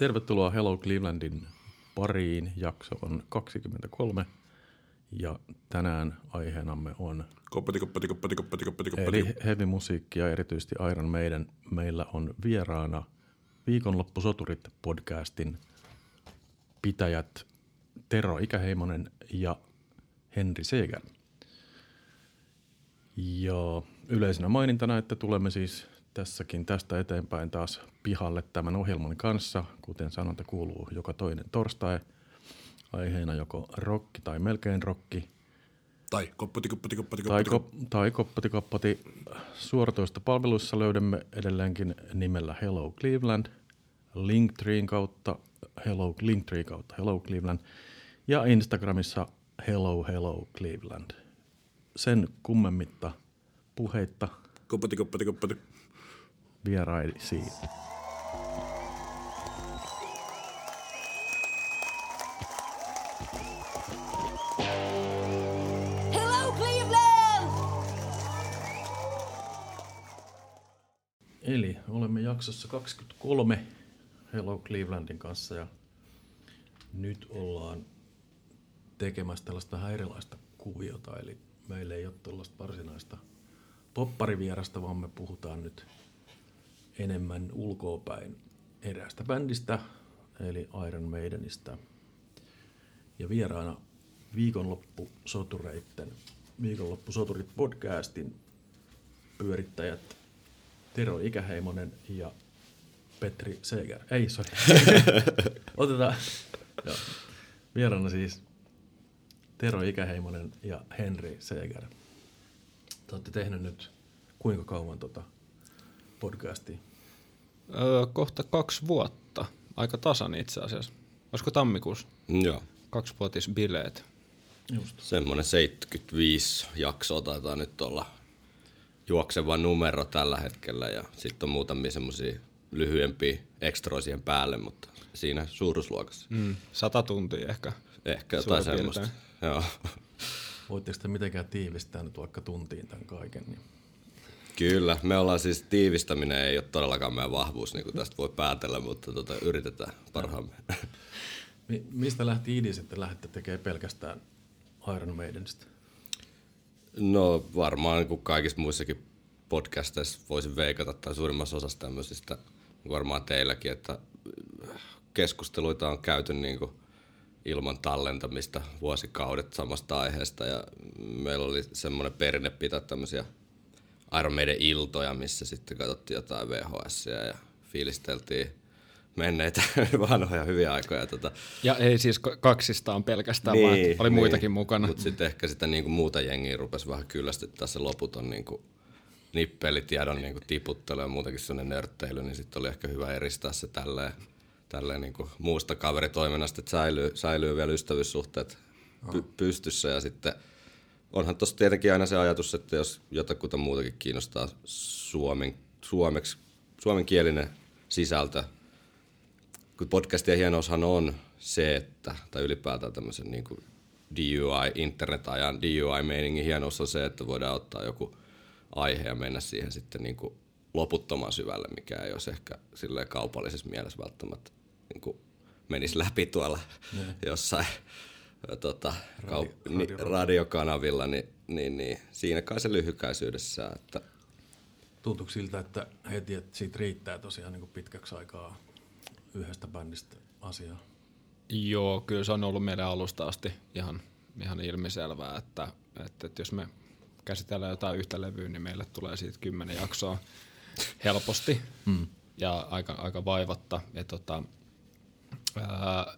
Tervetuloa Hello Clevelandin pariin. Jakso on 23 ja tänään aiheenamme on Koppati, koppati, koppati, koppati, koppati, koppati. eli heavy musiikki ja erityisesti Iron Maiden. Meillä on vieraana Viikonloppusoturit podcastin pitäjät Tero Ikäheimonen ja Henri Seeger. Ja yleisenä mainintana, että tulemme siis tässäkin tästä eteenpäin taas pihalle tämän ohjelman kanssa. Kuten sanonta kuuluu joka toinen torstai. Aiheena joko rokki tai melkein rokki. Tai koppati, koppati, koppati, Tai, koppati. kop, tai koppati koppati. Suoratoista palveluissa löydämme edelleenkin nimellä Hello Cleveland. Linktreen kautta Hello, Linktree kautta Hello Cleveland. Ja Instagramissa Hello Hello Cleveland. Sen kummemmitta puheitta Koppati, koppati, koppati. Vieraisiin. Hello, Cleveland! Eli olemme jaksossa 23 Hello Clevelandin kanssa ja nyt ollaan tekemässä tällaista vähän erilaista kuviota. Eli meillä ei ole tällaista varsinaista popparivierasta, vaan me puhutaan nyt enemmän ulkoopäin eräästä bändistä, eli Iron Maidenistä. Ja vieraana viikonloppusotureitten, viikonloppusoturit podcastin pyörittäjät Tero Ikäheimonen ja Petri Seeger. Ei, sori. Otetaan. Joo. Vieraana siis Tero Ikäheimonen ja Henri Seeger. Te olette tehnyt nyt kuinka kauan tota podcastia? Öö, kohta kaksi vuotta. Aika tasan itse asiassa. Olisiko tammikuussa? Joo, Kaksivuotisbileet. Just. semmoinen 75 jaksoa taitaa nyt olla juokseva numero tällä hetkellä ja sitten on muutamia semmoisia lyhyempiä ekstroja siihen päälle, mutta siinä suuruusluokassa. Mm, sata tuntia ehkä. Ehkä jotain semmoista. Joo. Voitteko te mitenkään tiivistää nyt vaikka tuntiin tämän kaiken? Niin Kyllä, me ollaan siis tiivistäminen ei ole todellakaan meidän vahvuus, niin kuin tästä voi päätellä, mutta tota, yritetään parhaamme. Mi- mistä lähti idea sitten lähdette tekemään pelkästään Iron Maidenista? No varmaan niin kuin kaikissa muissakin podcasteissa voisin veikata tai suurimmassa osassa tämmöisistä, niin varmaan teilläkin, että keskusteluita on käyty niin kuin ilman tallentamista vuosikaudet samasta aiheesta ja meillä oli semmoinen perinne pitää tämmöisiä Iron Maiden iltoja, missä sitten katsottiin jotain VHS ja fiilisteltiin menneitä vanhoja hyviä aikoja. Tota, Ja ei siis kaksistaan pelkästään, niin, vaan oli muitakin mukana. Mutta sitten ehkä sitä niinku muuta jengiä rupesi vähän kyllästyttää se loputon niinku nippelitiedon niinku tiputtelu ja muutenkin sellainen nörtteily, niin sitten oli ehkä hyvä eristää se tälleen, tälleen niinku muusta kaveritoiminnasta, että säilyy, säilyy vielä ystävyyssuhteet py, pystyssä ja sitten onhan tuossa tietenkin aina se ajatus, että jos jotakuta muutakin kiinnostaa suomen, suomeksi, suomenkielinen sisältö, kun podcastien hienoushan on se, että, tai ylipäätään tämmöisen niin kuin DUI, internet-ajan DUI-meiningin hienous on se, että voidaan ottaa joku aihe ja mennä siihen sitten niin kuin loputtoman syvälle, mikä ei olisi ehkä silleen kaupallisessa mielessä välttämättä niin kuin menisi läpi tuolla jossain tota, kaup- ni, radiokanavilla, niin, niin, niin, siinä kai se lyhykäisyydessä, että Tuntuuko siltä, että heti, että siitä riittää tosiaan niin kuin pitkäksi aikaa yhdestä bändistä asiaa? Joo, kyllä se on ollut meidän alusta asti ihan, ihan ilmiselvää, että, että, että jos me käsitellään jotain yhtä levyä, niin meille tulee siitä kymmenen jaksoa helposti mm. ja aika, aika vaivatta. Ja tota,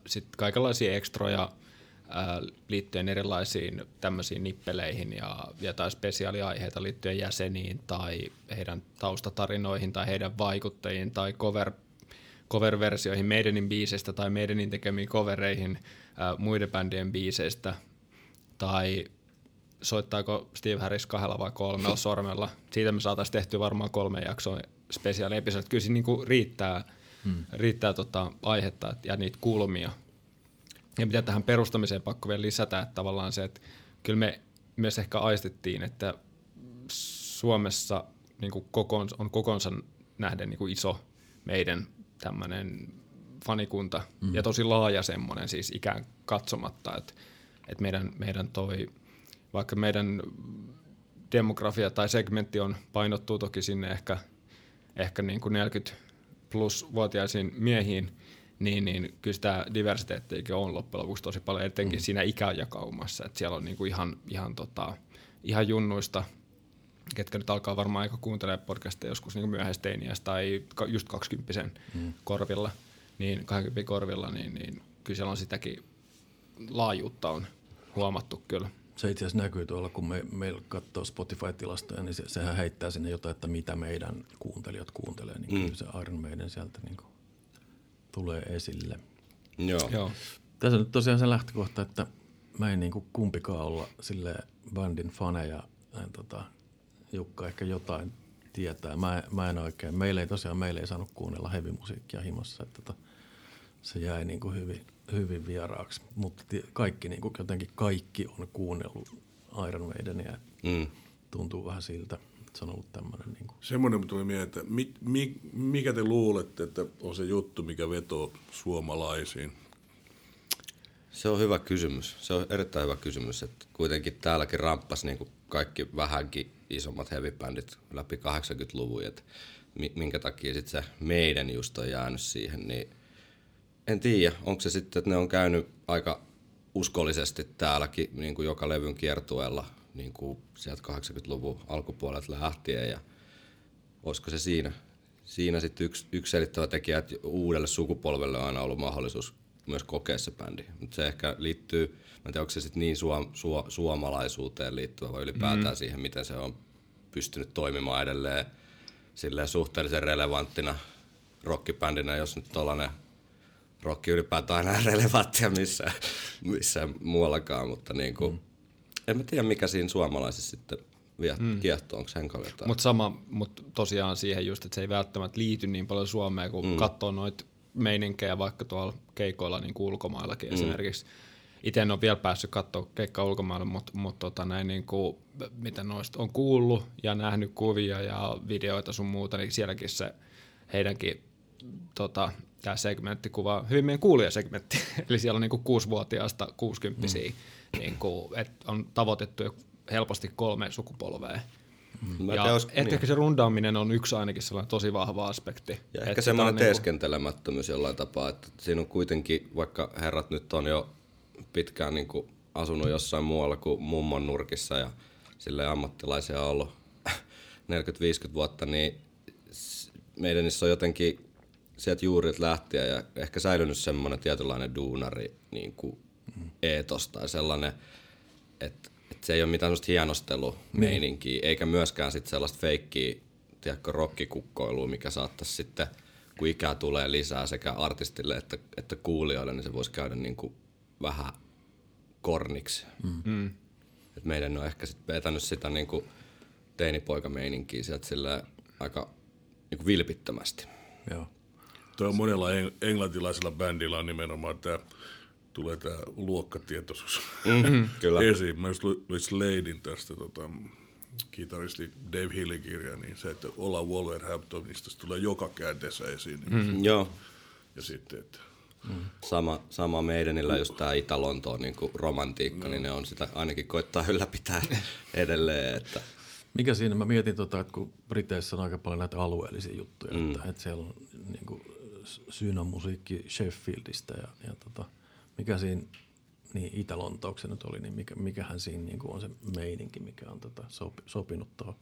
sitten kaikenlaisia ekstroja liittyen erilaisiin tämmöisiin nippeleihin ja jotain spesiaaliaiheita liittyen jäseniin tai heidän taustatarinoihin tai heidän vaikuttajiin tai cover, cover-versioihin Maidenin biiseistä tai Maidenin tekemiin covereihin ää, muiden bändien biiseistä tai soittaako Steve Harris kahdella vai kolmella sormella. Siitä me saataisiin tehtyä varmaan kolme jaksoa spesiaaliepisodit. Kyllä siinä niinku riittää, hmm. riittää tota aihetta ja niitä kulmia. Ja mitä tähän perustamiseen pakko vielä lisätä, että tavallaan se, että kyllä me myös ehkä aistettiin, että Suomessa niin kuin kokoon, on kokonsa nähden niin kuin iso meidän tämmöinen fanikunta mm. ja tosi laaja semmoinen siis ikään katsomatta, että, että meidän, meidän toi, vaikka meidän demografia tai segmentti on painottuu toki sinne ehkä, ehkä niin kuin 40 plus vuotiaisiin miehiin, niin, niin kyllä sitä diversiteettiäkin on loppujen lopuksi tosi paljon, etenkin mm. siinä ikäjakaumassa, että siellä on niin kuin ihan, ihan, tota, ihan junnuista, ketkä nyt alkaa varmaan aika kuuntelemaan podcastia joskus niin myöhäisteiniässä tai just 20 mm. korvilla, niin 20 korvilla, niin, niin kyllä siellä on sitäkin laajuutta on huomattu kyllä. Se itse asiassa näkyy tuolla, kun me, meillä katsoo Spotify-tilastoja, niin se, sehän heittää sinne jotain, että mitä meidän kuuntelijat kuuntelee. Niin mm. kyllä se Iron Maiden sieltä niin kuin tulee esille. Joo. Joo. Tässä on nyt tosiaan se lähtökohta, että mä en niin kuin kumpikaan olla sille bandin faneja. En, tota, Jukka ehkä jotain tietää. Mä, mä en oikein. Meillä ei tosiaan meillä ei saanut kuunnella heavy-musiikkia himossa. Että tota, se jäi niin kuin hyvin, hyvin vieraaksi. Mutta kaikki, niin kuin, jotenkin kaikki on kuunnellut Iron Maidenia. Mm. Tuntuu vähän siltä, se on ollut tämmöinen niin kuin Semmoinen tuli mieleen, että mi, mi, mikä te luulette, että on se juttu, mikä vetoo suomalaisiin? Se on hyvä kysymys. Se on erittäin hyvä kysymys, että kuitenkin täälläkin ramppas niin kuin kaikki vähänkin isommat heavy-bändit läpi 80-luvun, että mi- minkä takia sitten se meidän just on jäänyt siihen, niin en tiedä, onko se sitten, että ne on käynyt aika uskollisesti täälläkin niin kuin joka levyn kiertueella niin kuin sieltä 80-luvun alkupuolelta lähtien ja olisiko se siinä, siinä sitten yksi, yksi selittävä tekijä, että uudelle sukupolvelle on aina ollut mahdollisuus myös kokea se bändi. Mutta se ehkä liittyy, mä en tiedä, onko se sitten niin suom, su, suomalaisuuteen liittyvä vai ylipäätään mm. siihen, miten se on pystynyt toimimaan edelleen silleen suhteellisen relevanttina rockibändinä, jos nyt tollanen rokki ylipäätään on enää relevanttia missään, missään muuallakaan, mutta niin kuin, mm. En mä tiedä mikä siinä suomalaisessa sitten vielä mm. kiehtoo, onko Henkalla jotain? Mutta sama, mutta tosiaan siihen just, että se ei välttämättä liity niin paljon Suomeen, kun mm. katsoo noita meininkejä vaikka tuolla keikoilla niin kuin ulkomaillakin mm. esimerkiksi. Itse en ole vielä päässyt katsoa keikkaa ulkomailla, mutta mut tota näin niin kuin, mitä noista on kuullut ja nähnyt kuvia ja videoita sun muuta, niin sielläkin se heidänkin tota, tämä segmentti kuvaa hyvin meidän kuulijasegmentti. Eli siellä on niin kuin kuusivuotiaasta kuusikymppisiä, mm. Niin kuin, et on tavoitettu jo helposti kolme sukupolvea. En Ja tiedä, olis- ehkä niin. se rundaaminen on yksi ainakin sellainen tosi vahva aspekti. Ja ehkä sitä semmoinen niinku- teeskentelemättömyys jollain tapaa, että siinä on kuitenkin, vaikka herrat nyt on jo pitkään niin kuin asunut jossain muualla kuin mummon nurkissa ja sille ammattilaisia on ollut 40-50 vuotta, niin meidän on jotenkin sieltä juurilta lähtien ja ehkä säilynyt semmoinen tietynlainen duunari niin kuin eetos tai sellainen, että, että se ei ole mitään sellaista hienostelumeininkiä, eikä myöskään sit sellaista feikkiä, tiedätkö, rokkikukkoilua, mikä saattaisi sitten, kun ikää tulee lisää sekä artistille että, että kuulijoille, niin se voisi käydä niin kuin vähän korniksi. Mm. Et meidän on ehkä sitten vetänyt sitä niin kuin teinipoikameininkiä sieltä silleen aika niin kuin vilpittömästi. Joo. Tuo on monella eng- englantilaisella bändillä on nimenomaan tämä, tulee tämä luokkatietoisuus Mm, kyllä. esiin. Mä just Sladein tästä tota, kitaristi Dave Hillin kirja, niin se, että ollaan Wolverhamptonista, se tulee joka käänteessä esiin. Niin Mm. Joo, Ja sitten, että sama, sama meidänillä just tämä Itä-Lontoon niin romantiikka, niin ne on sitä ainakin koittaa ylläpitää edelleen. Että, Mikä siinä, mä mietin tota, että kun Briteissä on aika paljon näitä alueellisia juttuja, mm. että, että siellä on niin kuin, syynämusiikki Sheffieldistä ja, ja tota, mikä siinä niin Itä-Lontouksen nyt oli, niin mikä, mikähän siinä niin kuin on se meininki, mikä on tota, sopi, sopinut tuohon.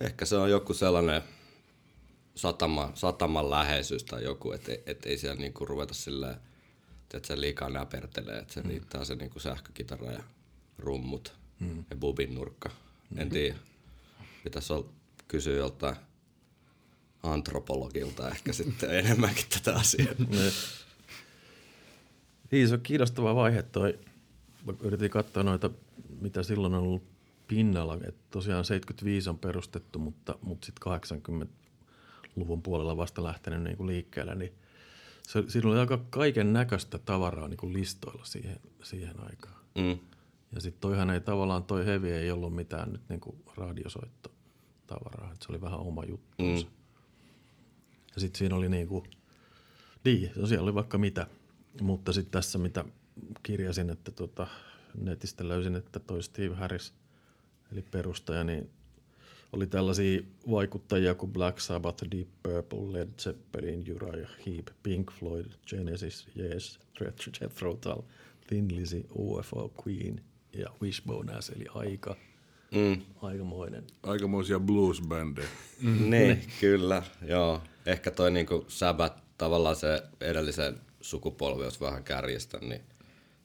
ehkä se on joku sellainen satama, sataman läheisyys tai joku, että et ei siellä niinku ruveta silleen, että se liikaa näpertelee, että se mm. riittää se niinku sähkökitara ja rummut mm. ja bubin nurkka. En tiedä. Pitäisi olla, kysyä joltain antropologilta ehkä sitten enemmänkin tätä asiaa. Niin, se on kiinnostava vaihe toi. Mä yritin katsoa noita, mitä silloin on ollut pinnalla. Et tosiaan 75 on perustettu, mutta, mutta sitten 80-luvun puolella vasta lähtenyt niin kuin liikkeelle. Niin se, siinä oli aika kaiken näköistä tavaraa niin kuin listoilla siihen, siihen aikaan. Mm. Ja sitten toihan ei tavallaan, toi heavy ei ollut mitään nyt niin kuin radiosoittotavaraa. Et se oli vähän oma juttu. Mm. Ja sitten siinä oli niin kuin Niin, siellä oli vaikka mitä. Mutta sitten tässä, mitä kirjasin, että tota, netistä löysin, että toi Steve Harris, eli perustaja, niin oli tällaisia vaikuttajia kuin Black Sabbath, Deep Purple, Led Zeppelin, Uriah Heep, Pink Floyd, Genesis, Yes, Jethro Tull, Thin Lizzy, UFO, Queen ja Wishbone Ash, eli aika, Mm. aikamoinen. Aikamoisia blues-bändejä. Niin, kyllä, joo. Ehkä toi niinku Sabbath, tavallaan se edellisen sukupolvi, jos vähän kärjistä, niin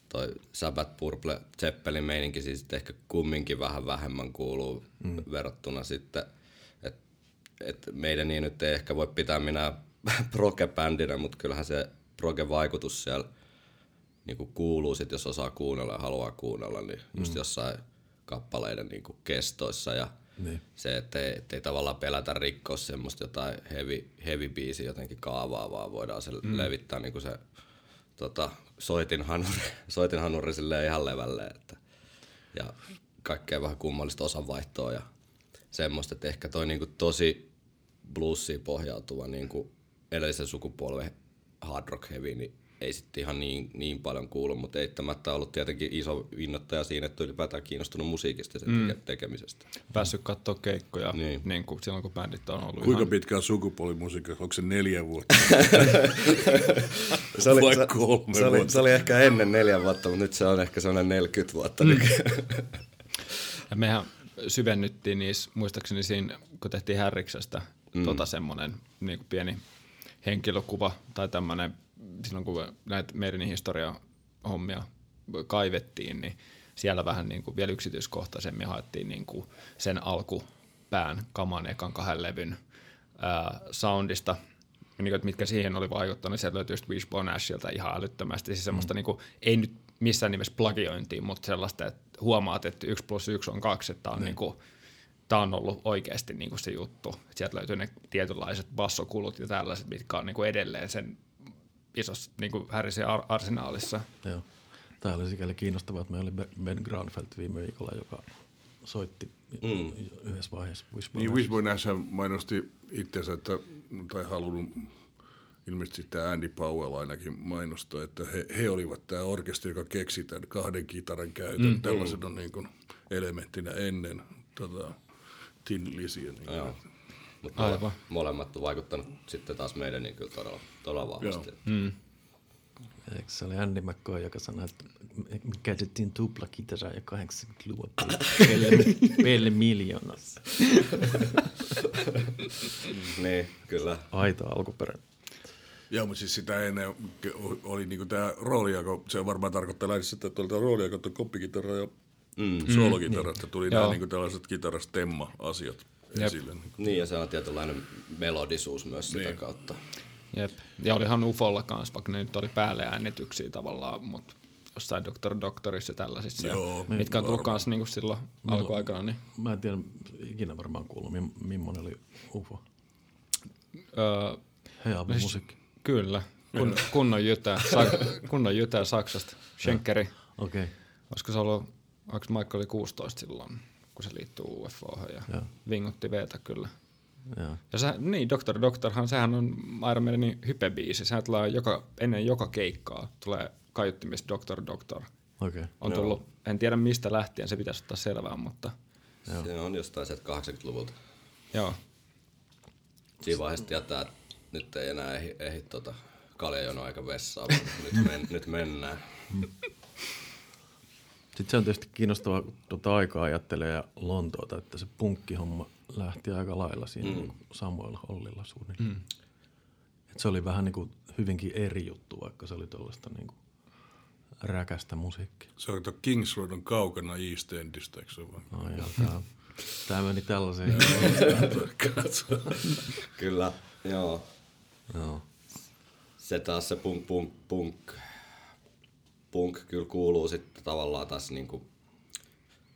toi Sabbath Purple Zeppelin meininki siis ehkä kumminkin vähän vähemmän kuuluu mm. verrattuna sitten, että et meidän niin nyt ei ehkä voi pitää minä proge-bändinä, mutta kyllähän se proge-vaikutus siellä niinku kuuluu sit, jos osaa kuunnella ja haluaa kuunnella, niin just jossain kappaleiden niinku kestoissa ja Niin. se, että ei, et ei tavallaan pelätä rikkoa semmoista jotain heavy, heavy biisi jotenkin kaavaa, vaan voidaan se mm. levittää niinku se tota, soitinhanuri, soitinhanuri silleen ihan levälle, että, ja kaikkea vähän kummallista osanvaihtoa ja semmoista, että ehkä toi niinku tosi bluesiin pohjautuva niinku edellisen sukupolven hard rock heavy, niin ei sitten ihan niin, niin paljon kuulu, mutta eittämättä ollut tietenkin iso innoittaja siinä, että ylipäätään kiinnostunut musiikista ja sen mm. tekemisestä. Päässyt katsoa keikkoja Niin. niin. Kuin silloin, kun bändit on ollut Kuinka ihan... pitkään sukupuolimusiikka? Onko se neljä vuotta? Se oli, Vai se, kolme se, oli, vuotta? se oli ehkä ennen neljä vuotta, mutta nyt se on ehkä sellainen 40 vuotta. Mm. Ja mehän syvennyttiin niissä, muistaakseni siinä, kun tehtiin Härriksestä mm. tota semmoinen niin kuin pieni henkilökuva tai tämmöinen, silloin kun näitä meidän historia hommia kaivettiin, niin siellä vähän niin kuin vielä yksityiskohtaisemmin haettiin niin kuin sen alkupään kaman ekan kahden levyn ää, soundista, niin mitkä siihen oli vaikuttanut, niin sieltä löytyy just Wishbone Ashilta ihan älyttömästi. Siis semmoista mm. niin kuin, ei nyt missään nimessä plagiointia, mutta sellaista, että huomaat, että yksi plus yksi on kaksi, että tämä on, niin kuin, on ollut oikeasti niin kuin se juttu. Sieltä löytyy ne tietynlaiset bassokulut ja tällaiset, mitkä on niin kuin edelleen sen isossa niin kuin Harrisin ar- arsenaalissa. Joo. Tämä oli sikäli kiinnostavaa, että meillä oli Be- Ben Granfeld viime viikolla, joka soitti mm. yhdessä vaiheessa Wishbone Niin. Wishbone Ash mainosti itsensä, että, tai halunnut ilmeisesti tämä Andy Powell ainakin mainostaa, että he, he olivat tämä orkesteri, joka keksi tämän kahden kitaran käytön mm. tällaisena niin kuin elementtinä ennen tota, Tin Lizzyä. Niin. Mutta Aivan. molemmat on vaikuttanut sitten taas meidän niin kyllä todella, todella vahvasti. Mm. Eikö se oli Andy McCoy, joka sanoi, että me käytettiin tuplakitaraa jo 80-luvun pelle, pelle miljoonassa. Niin, kyllä. Aito alkuperä. Joo, mutta siis sitä ennen oli niinku tämä roolijako, se varmaan tarkoittaa lähes sitä, että oli tämä roolijako, että koppikitara ja mm. soolokitara, että tuli nämä Joo. niinku tällaiset kitarastemma-asiat. Esille. Niin Niin, ja se on tietynlainen melodisuus myös sitä Niin. kautta. Jep. Ja olihan Ufolla kanssa, vaikka ne nyt oli päälle äänityksiä tavallaan, mutta jossain Dr. Doctorissa ja tällaisissa, Joo, ja, mitkä on tullut kanssa niin silloin alkuaikana, niin Mä en tiedä, ikinä varmaan kuullut, mim- millainen oli UFO. öö, Hei, apu siis- musiikki. kyllä, kun, kunnon jytää, sa, kunnon jytää Saksasta, Schenkeri, Okei, okay. olisiko se ollut, onko Mike oli 16 silloin, kun se liittyy UFO ja Joo. vingutti veetä kyllä. joo. Ja se, niin, Dr. Doctorhan, sehän on Iron Maidenin hypebiisi. Sehän tulee joka, ennen joka keikkaa, tulee kaiuttimista. Doctor. Okei. Okay. On tullut, en tiedä mistä lähtien, se pitäisi ottaa selvää, mutta Joo. Se on jostain sieltä 80-luvulta. joo. Siinä vaiheessa tietää, että nyt ei enää ehdi, ehdi tota kaljajono aika vessaa, vaan nyt, men, nyt mennään. Sitten se on tietysti kiinnostavaa, kun tuota aikaa ajattelee ja Lontoota, että se punkkihomma lähti aika lailla siinä mm. Samuel Hollilla suunnilleen. Mm. Et se oli vähän niin kuin hyvinkin eri juttu, vaikka se oli tuollaista niin kuin räkästä musiikkia. Se on, että Kings Road on kaukana East Endistä, eikö se ole? No joo, tää, tää meni tällaiseen. Kyllä, joo. joo. Se taas se punk, punk, punk, punk kyllä kuuluu sitten tavallaan taas niinku,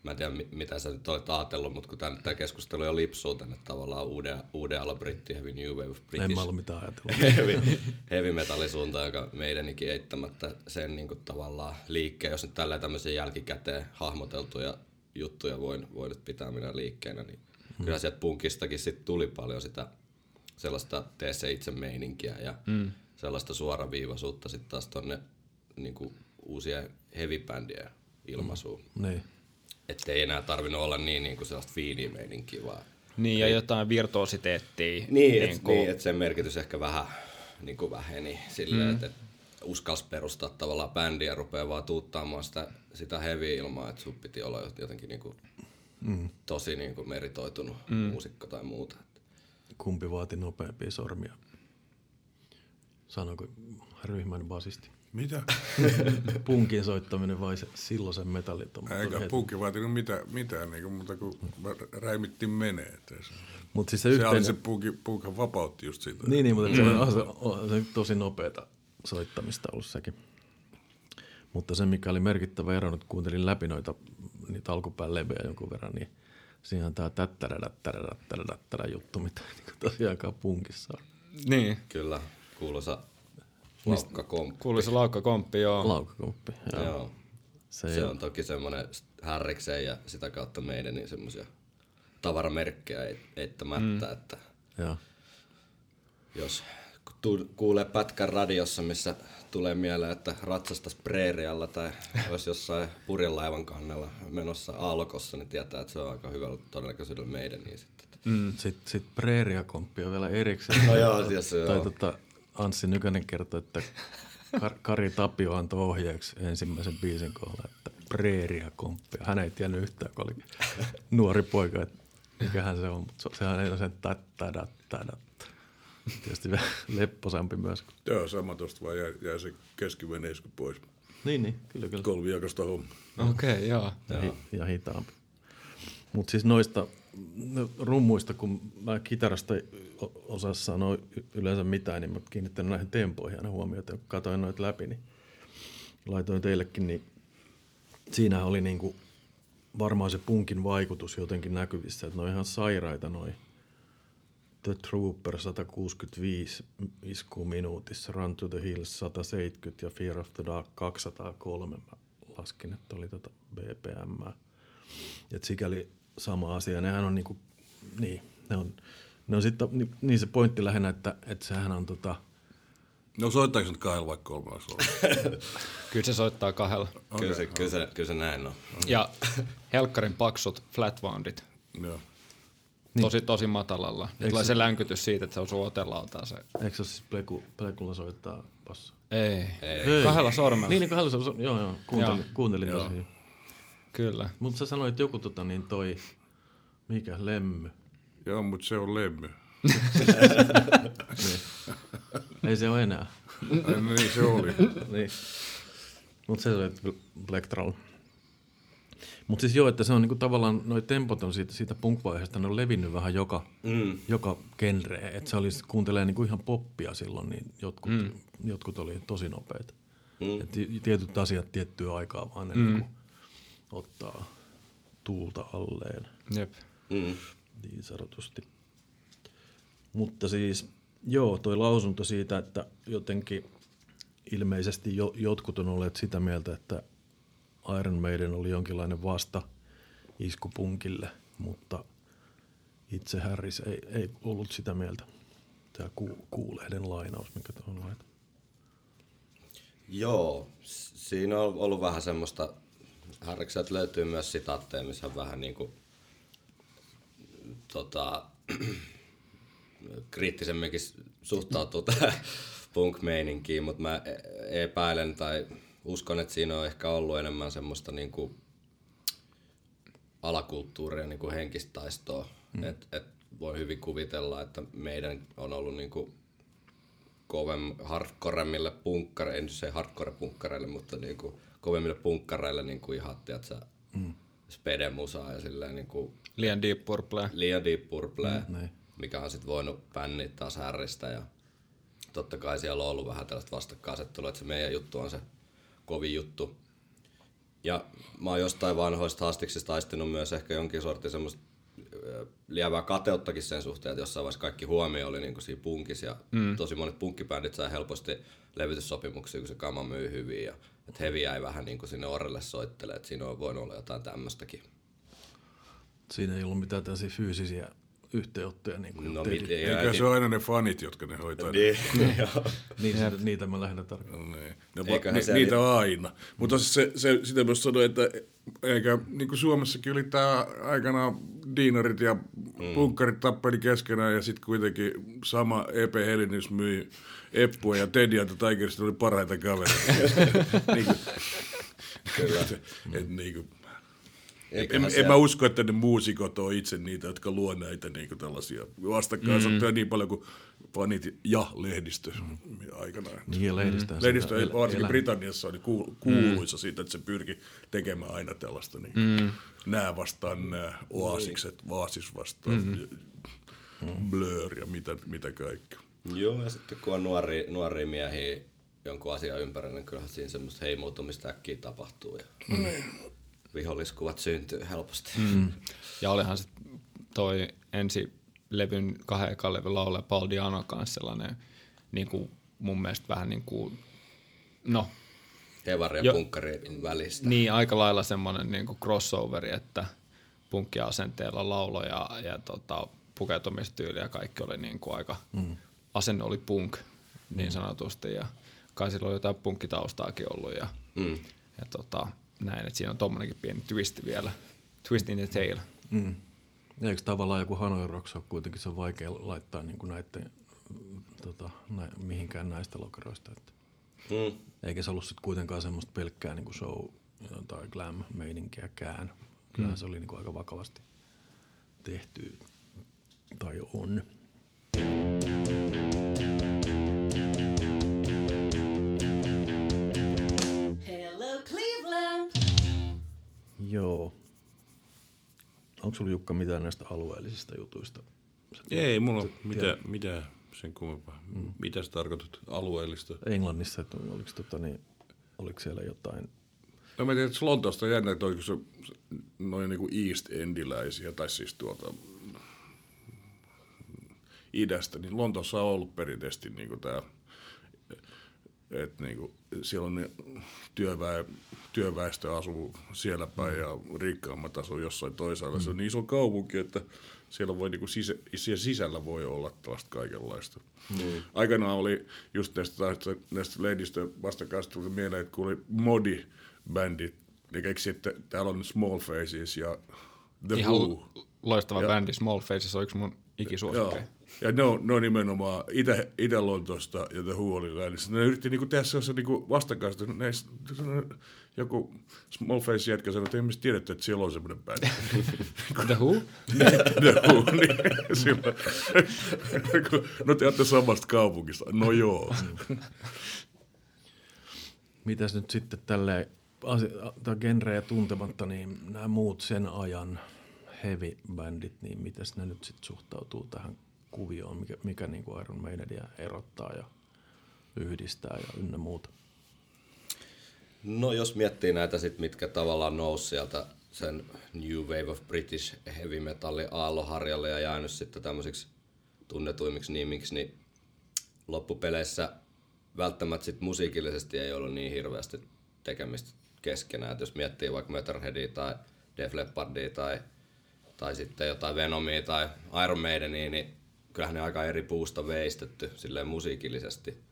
mä en tiedä mi- mitä sä nyt olet ajatellut, mutta kun tämä keskustelu jo lipsuu tänne tavallaan uuden, uuden ala britti heavy new wave En british mä ollut mitään ajatellut. heavy, heavy metallisuunta, joka meidänkin eittämättä sen niin kuin tavallaan liikkeen, jos nyt tällä tämmöisiä jälkikäteen hahmoteltuja juttuja voin, voin nyt pitää minä liikkeenä, niin mm. kyllä sieltä punkistakin sit tuli paljon sitä sellaista tee se itse meininkiä ja mm. sellaista suoraviivaisuutta sitten taas tonne niinku uusien heavy-bändien ilmaisuun. Niin. Että ei enää tarvinnut olla niin, niin kuin sellaista fiiniä meininkiä, vaan Niin, ja jotain virtuositeettia. Niin, et, kuin- niin että sen merkitys ehkä vähän niin kuin väheni silleen, mm. että et uskalsi perustaa tavallaan bändiä ja rupeaa vaan tuuttaamaan sitä, sitä heavy ilmaa, että sun piti olla jotenkin niin kuin mm. tosi niin kuin meritoitunut mm. muusikko tai muuta. Kumpi vaati nopeampia sormia? Sanoiko ryhmän basisti? Mitä? Punkin soittaminen vai se silloisen metalliton? Eikä punkki vaatinut mitään, mitään niin kuin, mutta kun räimittiin menee. Mutta siis se, se oli yhteinen... se punki, punkan vapautti just siitä. Niin, niin, mutta se, on, se, on, se on tosi nopeata soittamista ollut sekin. Mutta se, mikä oli merkittävä ero, nyt kuuntelin läpi noita niitä alkupään levyjä jonkun verran, niin siinä on tämä tättärädä juttu, mitä niin tosiaankaan punkissa on. Niin, Kyllä, kuuluisa laukkakomppi. kuuluisa laukkakomppi, joo. Laukakomppi. Joo. Joo. Se, Se, on toki semmoinen härrikseen ja sitä kautta meidän niin semmoisia tavaramerkkejä ei- eittämättä, mm. että Joo. jos tu- kuulee pätkän radiossa, missä tulee mieleen, että ratsastas preerialla tai olisi jossain purjelaivan kannella menossa alkossa, niin tietää, että se on aika hyvällä todennäköisyydellä meidän. Niin sitten. Mm. Sitten sit Preeria-komppi on vielä erikseen. No joo, siis se tai tota, Anssi Nykänen kertoi, että Kar- Kari Tapio antoi ohjeeksi ensimmäisen biisin kohdalla, että Preeria-komppi. Hän ei tiennyt yhtään, kun oli nuori poika, että mikähän se on, mutta se- sehän ei sen tättädättädät. Tietysti vähän lepposampi myös. Joo, sama tosta vaan jäi, jäi se keskiveneisky pois. Niin, niin, kyllä, kyllä. Kolmijakasta homma. Okei, okay, joo. ja, hi- ja hitaampi. Mutta siis noista no, rummuista, kun mä kitarasta osaa sanoa yleensä mitään, niin mä kiinnittänyt näihin tempoihin aina huomiota. Kun katsoin noita läpi, niin laitoin teillekin, niin siinä oli niinku varmaan se punkin vaikutus jotenkin näkyvissä, että ne on ihan sairaita noin. The Trooper 165 iskuu minuutissa, Run to the Hills 170 ja Fear of the Dark 203. Mä laskin, että oli tota BPM. Et sikäli sama asia. Nehän on niinku, niin, ne on, ne on sitten, niin se pointti lähinnä, että, että sehän on tota, No soittaako se nyt kahdella vaikka kolmella? Kyllä se soittaa kahdella. Okay. Kyllä, se, kyllä, se, kyllä se näin on. Ja helkkarin paksut flatwoundit. Joo. Tosi, tosi matalalla. Ja tulee se länkytys siitä, että se osuu otelautaan se. eikö se ole siis Pleku, Plekulla soittaa basso? Ei. Ei. Kahdella sormella. Niin, niin kahdella sormella, joo, joo, kuuntelin, Joo. kuuntelin tosi hyvin. Kyllä. Mutta sä sanoit joku tota niin toi, mikä, lemmy. Joo, mutta se on lemmy. Ei se ole enää. Ai niin se oli. niin. Mutta se oli Plektral. Mutta siis joo, että se on niinku tavallaan, noi tempot on siitä, siitä punk-vaiheesta, ne on levinnyt vähän joka, mm. joka genre. Että se olisi, kuuntelee niinku ihan poppia silloin, niin jotkut, mm. jotkut oli tosi nopeita. Mm. Et ti- tietyt asiat tiettyä aikaa vaan ne mm. niinku ottaa tuulta alleen, Jep. Mm. niin sanotusti. Mutta siis, joo, toi lausunto siitä, että jotenkin ilmeisesti jo, jotkut on olleet sitä mieltä, että Iron Maiden oli jonkinlainen vasta iskupunkille, mutta itse Harris ei, ei ollut sitä mieltä. Tämä ku, kuulehden lainaus, mikä tuohon laitan. Joo, siinä on ollut vähän semmoista, Harrikselta löytyy myös sitaatteja, missä on vähän niin kuin, tota, kriittisemminkin suhtautuu tähän punk-meininkiin, mutta mä e- epäilen tai uskon, että siinä on ehkä ollut enemmän semmoista niin kuin alakulttuuria, niin kuin henkistä taistoa. Mm. Et, et voi hyvin kuvitella, että meidän on ollut niin kuin kovem, hardcoremmille punkkareille, en se hardcore-punkkareille, mutta niin kuin kovemmille punkkareille niin kuin ihan, tiedätkö, mm. spedemusaa ja silleen niin kuin Liian deep purple. liian deep purple, mm, niin. mikä on sitten voinut bänniä taas härristä ja totta kai siellä on ollut vähän tällaista vastakkainasettelua, että se meidän juttu on se kovin juttu. Ja mä oon jostain vanhoista haastiksista taistinut myös ehkä jonkin sortin semmoista lievää kateuttakin sen suhteen, että jossain vaiheessa kaikki huomio oli niin siinä punkissa ja mm. tosi monet punkkibändit sai helposti levytyssopimuksia, kun se kama myy hyvin ja että hevi jäi vähän niin kuin sinne orrelle soittelee, että siinä on voinut olla jotain tämmöistäkin. Siinä ei ollut mitään tällaisia fyysisiä yhteenottoja. Niin, kuin No miten, Eikä se ole aina ne fanit, jotka ne hoitaa. Niin, joo. Niin, sitä, niitä mä lähinnä tarkoitan. No niin. Ne, Eiköhän ni, se- niitä on aina. Mutta siis se, se, sitä myös sanoi, että eikä, niin kuin Suomessakin oli tämä aikana diinarit ja mm. punkkarit tappeli keskenään ja sitten kuitenkin sama Epe Helinys myi Eppua ja Tedia ja Tigerista oli parhaita kavereita. niin kuin, Kyllä. Et, niin kuin, Eiköhän en siellä- mä usko, että ne muusikot on itse niitä, jotka luo näitä niin kuin tällaisia vastakkainasetteluja mm. niin paljon kuin fanit ja lehdistö aikanaan. Niin, ja lehdistä. Lehdistö, el, varsinkin Britanniassa, oli kuul- kuuluisa mm. siitä, että se pyrki tekemään aina tällaista niin mm. nää vastaan nää, oasikset, vaasis vastaan, mm. blur ja mitä, mitä kaikkea. Joo, ja sitten kun on nuori, nuoria miehiä jonkun asian ympärillä, niin kyllähän siinä semmoista heimoutumista äkkiä tapahtuu. Ja mm. Viholliskuvat syntyy helposti. Mm. Ja olihan se toi ensi levyn, kahden ekan levyn laulaja Paul Diano kanssa sellainen niin kuin mun mielestä vähän niin kuin, no Hevari ja punkkarin välistä. niin aika lailla semmoinen niin kuin crossoveri, että punkkiasenteella laulo ja, ja tota, pukeutumistyyli ja kaikki oli niin kuin aika, mm. asenne oli punk niin sanotusti ja kai sillä oli jotain punkkitaustaakin ollut ja, Mm. ja tota, näin, että siinä on tommonenkin pieni twisti vielä, twist in the tail. Mm. Eikö tavallaan joku Hanoi Rocks ole kuitenkin se on vaikea laittaa niin kuin näiden, tota, nä, mihinkään näistä lokeroista. Että. Mm. Eikä se ollut sitten kuitenkaan semmoista pelkkää niin kuin show tai glam meininkiäkään. Kyllähän mm. se oli niin kuin aika vakavasti tehty tai on. Hello, Joo. Onko sulla Jukka mitään näistä alueellisista jutuista? Sä Ei mulla mitä, mitä sen kummempaa. Mm. Mitä sä tarkoitat alueellista? Englannissa, että oliko, tota, niin, oliko siellä jotain No mä tiedän, että Lontoosta on jännä, että oliko se noin niin kuin East Endiläisiä, tai siis tuolta idästä, niin Lontoossa on ollut perinteisesti niin kuin tämä, että niin kuin, siellä on ne työväe, työväestö asuu siellä päin ja rikkaammat asuu jossain toisaalla. Se on niin iso kaupunki, että siellä, voi, niin kuin sisä, siellä sisällä voi olla tällaista kaikenlaista. Mm. Aikanaan oli just näistä, näistä lehdistön vastakaistelusta mieleen, että kun oli Modi-bändit, ne keksi, että täällä on Small Faces ja The Ihan Who. loistava Ja- bändi Small Faces on yksi mun ikisuosikkeja. Ja ne on, ne on nimenomaan Itä, Itä-Lontosta ja The Who oli läänissä. Ne yritti niinku tehdä sellaisen niinku vastakkaista. Ne, sellainen- joku small face jätkä sanoi, että ei mistä tiedetty, että siellä on semmoinen bändi. The Who? The Who, niin silloin, no te olette samasta kaupungista. No joo. Mitäs nyt sitten tälle genrejä tuntematta, niin nämä muut sen ajan heavy-bändit, niin mitäs ne nyt sitten suhtautuu tähän kuvioon, mikä, mikä niin kuin Iron Maidenia erottaa ja yhdistää ja ynnä muuta. No jos miettii näitä sit, mitkä tavallaan nousi sieltä sen New Wave of British Heavy Metalin aalloharjalle ja jäänyt sitten tämmöisiksi tunnetuimmiksi nimiksi, niin loppupeleissä välttämättä sit musiikillisesti ei ollut niin hirveästi tekemistä keskenään. Et jos miettii vaikka Motorheadia tai Def Leppardia tai, tai sitten jotain Venomia tai Iron Maidenia, niin kyllähän ne aika eri puusta veistetty silleen musiikillisesti.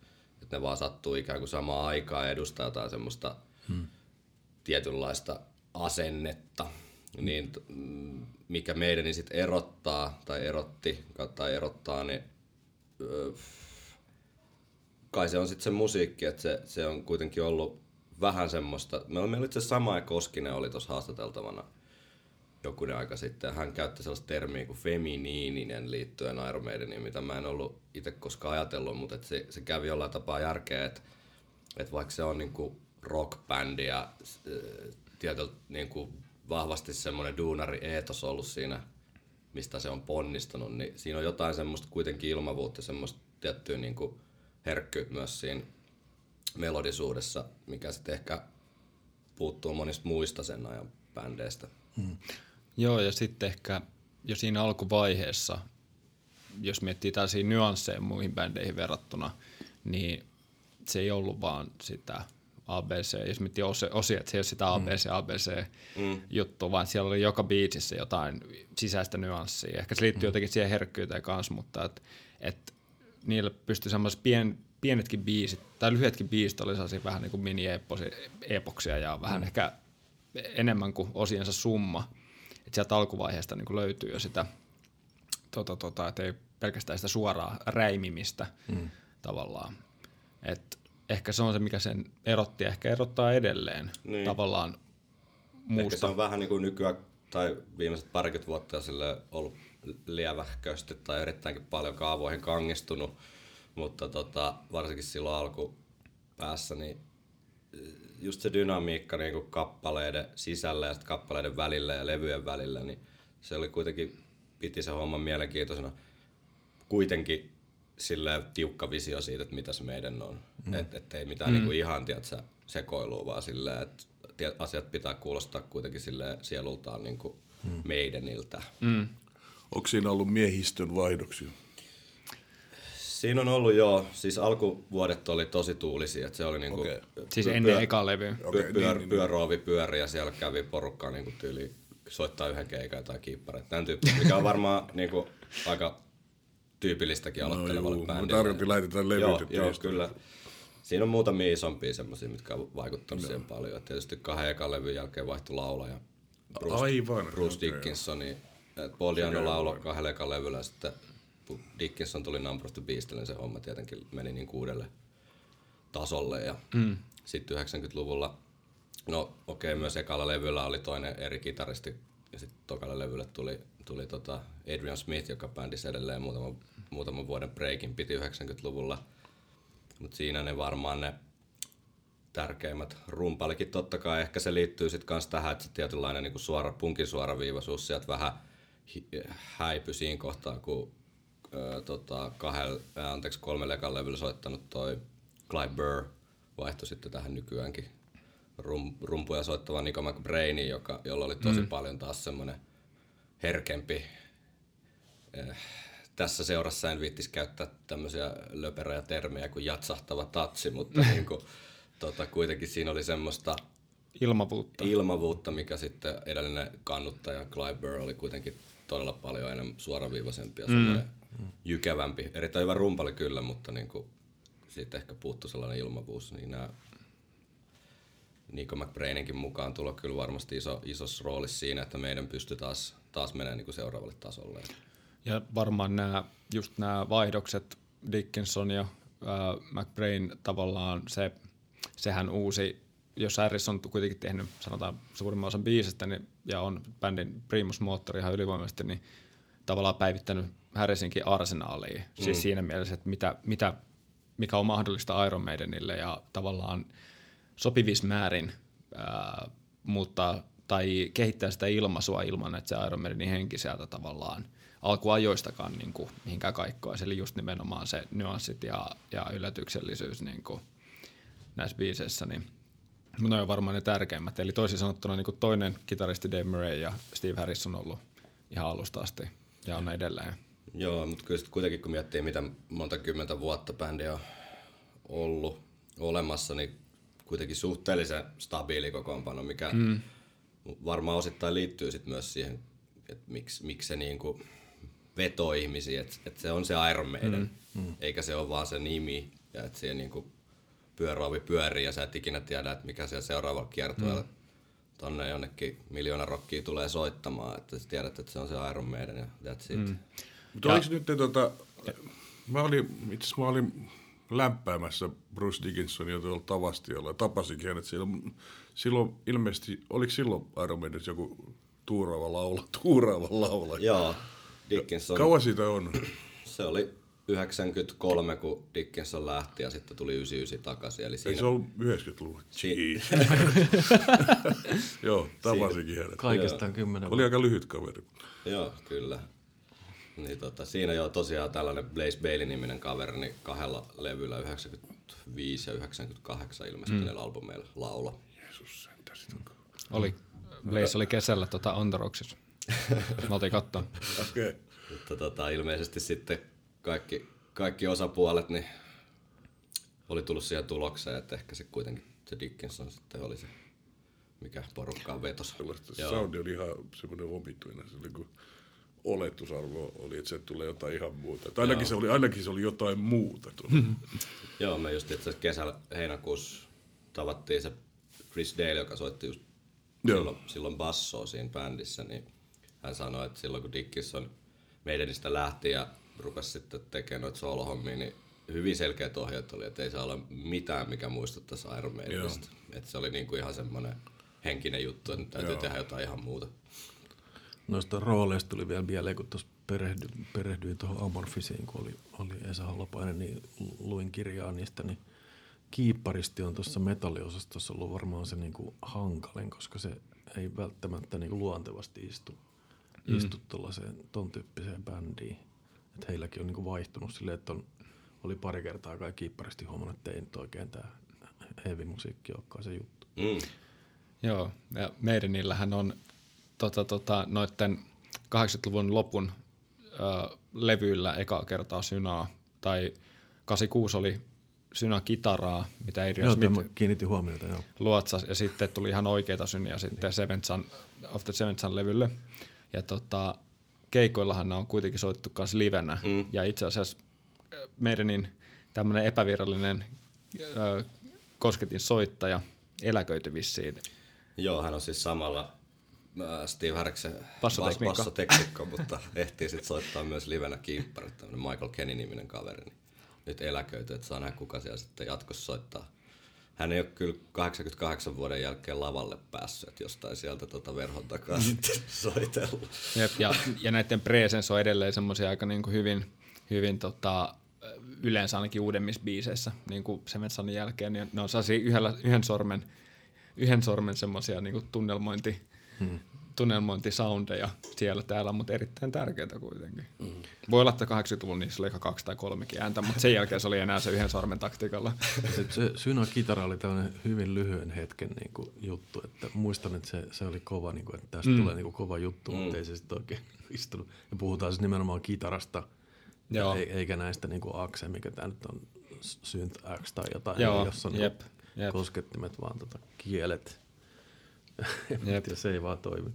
Että ne vaan sattuu ikään kuin samaan aikaan ja edustaa jotain semmoista hmm. tietynlaista asennetta. Niin mikä meidän niin sit erottaa tai erotti tai erottaa, niin öö, kai se on sitten se musiikki, että se, se on kuitenkin ollut vähän semmoista. Meillä meillä itse sama ja Koskinen oli tuossa haastateltavana jokunen aika sitten. Hän käytti sellaista termiä kuin feminiininen liittyen Iron Maideniin, mitä mä en ollut itse koskaan ajatellut, mutta et se, se kävi jollain tapaa järkeä, että et vaikka se on niinku rockbändi ja äh, tietyllä niinku vahvasti semmoinen duunari-eetos ollut siinä, mistä se on ponnistunut, niin siinä on jotain semmoista kuitenkin ilmavuutta, semmoista tiettyä niinku herkkyä myös siinä melodisuudessa, mikä sitten ehkä puuttuu monista muista sen ajan bändeistä. Joo, ja sitten ehkä jo siinä alkuvaiheessa, jos miettii tällaisia nyansseja muihin bändeihin verrattuna, niin se ei ollut vaan sitä ABC, jos miettii osia, että se ei ole sitä ABC, ABC juttu, vaan siellä oli joka biisissä jotain sisäistä nyanssia. Ehkä se liittyy jotenkin siihen herkkyyteen kanssa, mutta et, et niillä pystyi semmoiset pien, pienetkin biisit, tai lyhyetkin biisit oli sellaisia vähän niin kuin mini-epoksia ja vähän ehkä enemmän kuin osiensa summa. Että sieltä alkuvaiheesta niin kuin löytyy jo sitä, tota, tota, että ei pelkästään sitä suoraa räimimistä mm. tavallaan. Et ehkä se on se, mikä sen erotti, ehkä erottaa edelleen Niin. tavallaan Ehkä se muusta. on vähän niin kuin nykyään, tai viimeiset parikymmentä vuotta on sille ollut lievähkösti tai erittäinkin paljon kaavoihin kangistunut, mutta tota, varsinkin silloin alkupäässä, niin just se dynamiikka niin kuin kappaleiden sisällä ja kappaleiden välillä ja levyjen välillä, niin se oli kuitenkin, piti se homma mielenkiintoisena. Kuitenkin sille tiukka visio siitä, että mitä se meidän on. Mm. Että et ei mitään mm. niinku ihan tiedätkö, sekoilua, vaan silleen, että asiat pitää kuulostaa kuitenkin sille sielultaan niinku mm. meidäniltä. Mm. Onko siinä ollut miehistön vaihdoksia? Siinä on ollut jo, siis alkuvuodet oli tosi tuulisia, että se oli niinku Okei. Siis ennen ekaa levyä. Pyö, Okei, pyör, niin, niin, pyöroovi pyöri ja siellä kävi porukkaa niinku tyyli soittaa yhden keikan tai kiippareita. Tämän tyyppistä, mikä on varmaan niinku aika tyypillistäkin aloittelevalle mä bändille. tarkoitin, laitetaan levyt, Joo, joo kyllä. Siinä on muutamia isompia semmoisia, mitkä on vaikuttanut siihen paljon. Et tietysti kahden ekan levyn jälkeen vaihtui laulaja. Bruce, Aivan, Bruce okei. Dickinson. Et Paul Diano lauloi kahdella ekan levyllä ja sitten Dickinson tuli Number of the Beastille, niin se homma tietenkin meni niin uudelle tasolle. Ja mm. sitten 90-luvulla, no okei, okay, myös ekalla levyllä oli toinen eri kitaristi. Ja sitten tokalle levylle tuli, tuli tota Adrian Smith, joka bändissä edelleen muutaman, muutaman vuoden breakin piti 90-luvulla. Mutta siinä ne varmaan ne tärkeimmät rumpalikin. Totta kai ehkä se liittyy sitten kans tähän, että se tietynlainen niinku suora, punkin suoraviivaisuus sieltä vähän häipyi siinä kohtaa, kun tota, kahdella, ää, anteeksi, kolmella ekan levyllä soittanut toi Clive Burr vaihtoi sitten tähän nykyäänkin rum, rumpuja soittava Nico McBraini, joka, jolla oli tosi mm. paljon taas semmoinen herkempi eh, tässä seurassa en viittis käyttää tämmöisiä löperöjä termejä kuin jatsahtava tatsi, mutta niin kuin, tota, kuitenkin siinä oli semmoista Ilmavuutta. ilmavuutta, mikä sitten edellinen kannuttaja Clive Burr oli kuitenkin todella paljon enemmän suoraviivaisempi ja semmoinen jykevämpi. Erittäin hyvä rumpali kyllä, mutta niin kuin, siitä ehkä puuttu sellainen ilmavuus. Niin nämä Nico McBraininkin mukaan tulo kyllä varmasti iso, isossa roolissa siinä, että meidän pystyy taas, taas menemään niin kuin seuraavalle tasolle. Ja varmaan nämä, just nämä vaihdokset, Dickinson ja äh, McBrain tavallaan se, sehän uusi, jos Harris on kuitenkin tehnyt sanotaan suurimman osan biisistä niin, ja on bändin primus moottori ihan ylivoimaisesti, niin tavallaan päivittänyt Harrisinkin arsenaaliin. Mm. Siis siinä mielessä, että mitä, mitä, mikä on mahdollista Iron Maidenille ja tavallaan sopivissa määrin ää, muuttaa tai kehittää sitä ilmaisua ilman, että se Iron Maidenin henki sieltä tavallaan alkuajoistakaan niin kuin, mihinkään kaikkoisi. Eli just nimenomaan se nyanssit ja, ja yllätyksellisyys niin kuin, näissä biiseissä. Niin, mutta ne on varmaan ne tärkeimmät. Eli toisin sanottuna niin kuin toinen kitaristi Dave Murray ja Steve Harris on ollut ihan alusta asti ja on edelleen. Joo, mutta kyllä sit kuitenkin kun miettii, mitä monta kymmentä vuotta bändi on ollut olemassa, niin kuitenkin suhteellisen stabiili kokoonpano, mikä mm. varmaan osittain liittyy sit myös siihen, että miksi, miksi se niinku vetoo ihmisiä, että et se on se Iron Maiden, mm. eikä se ole vaan se nimi, ja että siihen niinku pyöroovi pyörii, ja sä et ikinä tiedä, että mikä siellä seuraavalla kiertueella mm. tonne jonnekin miljoona rockia tulee soittamaan, että sä tiedät, että se on se Iron Maiden, ja that's it. Mm. Mutta oliko nyt tota, mä olin, itse asiassa mä olin lämpäämässä Bruce Dickinsonia tuolla Tavastiolla ja tapasinkin hänet silloin, silloin ilmeisesti, oliko silloin Iron Maidens joku tuuraava laula, tuuraava laula? Joo, Dickinson. Kauan siitä on? Se oli 93, kun Dickinson lähti ja sitten tuli 99 takaisin. Eli Ei siinä, se ollut 90-luvulla. Si- Joo, tapasinkin hänet. Kaikestaan kymmenen Oli aika lyhyt kaveri. Joo, kyllä. Niin tota, siinä jo tosiaan tällainen Blaze Bailey-niminen kaveri niin kahdella levyllä 95 ja 98 ilmestyneillä mm. albumeilla laula. Jeesus sentään sit on. Oli, Blaze oli kesällä tota On The Rocksissa. Me oltiin katsoa. Okei. Okay. Mutta tota, ilmeisesti sitten kaikki, kaikki osapuolet niin oli tullut siihen tulokseen, että ehkä se kuitenkin se Dickinson sitten oli se, mikä porukkaan vetosi. Soundi oli ihan semmoinen omituinen. Se oli kuin oletusarvo oli, että se tulee jotain ihan muuta. Tai ainakin, se oli, ainakin se oli jotain muuta. Joo, me just itse kesällä heinäkuussa tavattiin se Chris Dale, joka soitti just Joo. silloin, silloin bassoa siinä bändissä, niin hän sanoi, että silloin kun Dickinson meidänistä lähti ja rupesi sitten tekemään noita solohommia, niin hyvin selkeät ohjeet oli, että ei saa olla mitään, mikä muistuttaisi Iron Maidenista. Että se oli niinku ihan semmoinen henkinen juttu, että nyt täytyy Joo. tehdä jotain ihan muuta. Noista rooleista tuli vielä mieleen, kun tuossa perehdy, perehdyin tuohon Amorfisiin, kun oli, oli Esa Holopainen, niin luin kirjaa niistä, niin kiipparisti on tuossa metalliosastossa ollut varmaan se niinku hankalin, koska se ei välttämättä niinku luontevasti istu, mm. istu tuollaiseen ton tyyppiseen bändiin. Et heilläkin on niinku vaihtunut silleen, että on, oli pari kertaa kai kiipparisti huomannut, että ei nyt oikein tämä heavy musiikki olekaan se juttu. Mm. Joo, ja meidänillähän on tota, tota, noitten 80-luvun lopun ö, levyillä eka kertaa synaa, tai 86 oli synä kitaraa, mitä Adrian Joo, Smith tämä kiinnitin huomiota, joo. luotsas, ja sitten tuli ihan oikeita syniä sitten Seventh Sun, of the Seventh Sun levylle. Ja tota, keikoillahan ne on kuitenkin soittu myös livenä, mm. ja itse asiassa ö, meidän niin tämmöinen epävirallinen ö, kosketin soittaja eläköityi vissiin Joo, hän on siis samalla Steve Harriksen bassoteknikko, mutta ehtii sitten soittaa myös livenä kiipparit, tämmöinen Michael Kenny-niminen kaveri. Niin nyt eläköity, että saa nähdä kuka siellä sitten jatkossa soittaa. Hän ei ole kyllä 88 vuoden jälkeen lavalle päässyt, että jostain sieltä tota verhon takaa sitten soitella. Jep, ja, ja näiden presence on edelleen semmoisia aika niin kuin hyvin, hyvin tota, yleensä ainakin uudemmissa biiseissä, niin kuin Seventh Sunin jälkeen, niin ne on sellaisia yhdellä, yhden sormen, yhden sormen semmoisia niin kuin tunnelmointi, hmm. tunnelmointisoundeja siellä täällä, mutta erittäin tärkeitä kuitenkin. Hmm. Voi olla, että 80-luvulla niissä oli ehkä kaksi tai kolmekin ääntä, mutta sen jälkeen se oli enää se yhden sormen taktiikalla. Ja sit se Syna kitara oli tällainen hyvin lyhyen hetken niin kuin, juttu, että muistan, että se, se oli kova, niin kuin, että tästä mm. tulee niin kuin, kova juttu, mm. mutta ei se sitten oikein istunut. Ja puhutaan siis nimenomaan kitarasta, Joo. Ei, eikä näistä niin kuin Axe, mikä tämä nyt on Synth X tai jotain, Joo, jossa on jep, niin jep. koskettimet, vaan tota, kielet. Jep. ja se ei vaan toimi.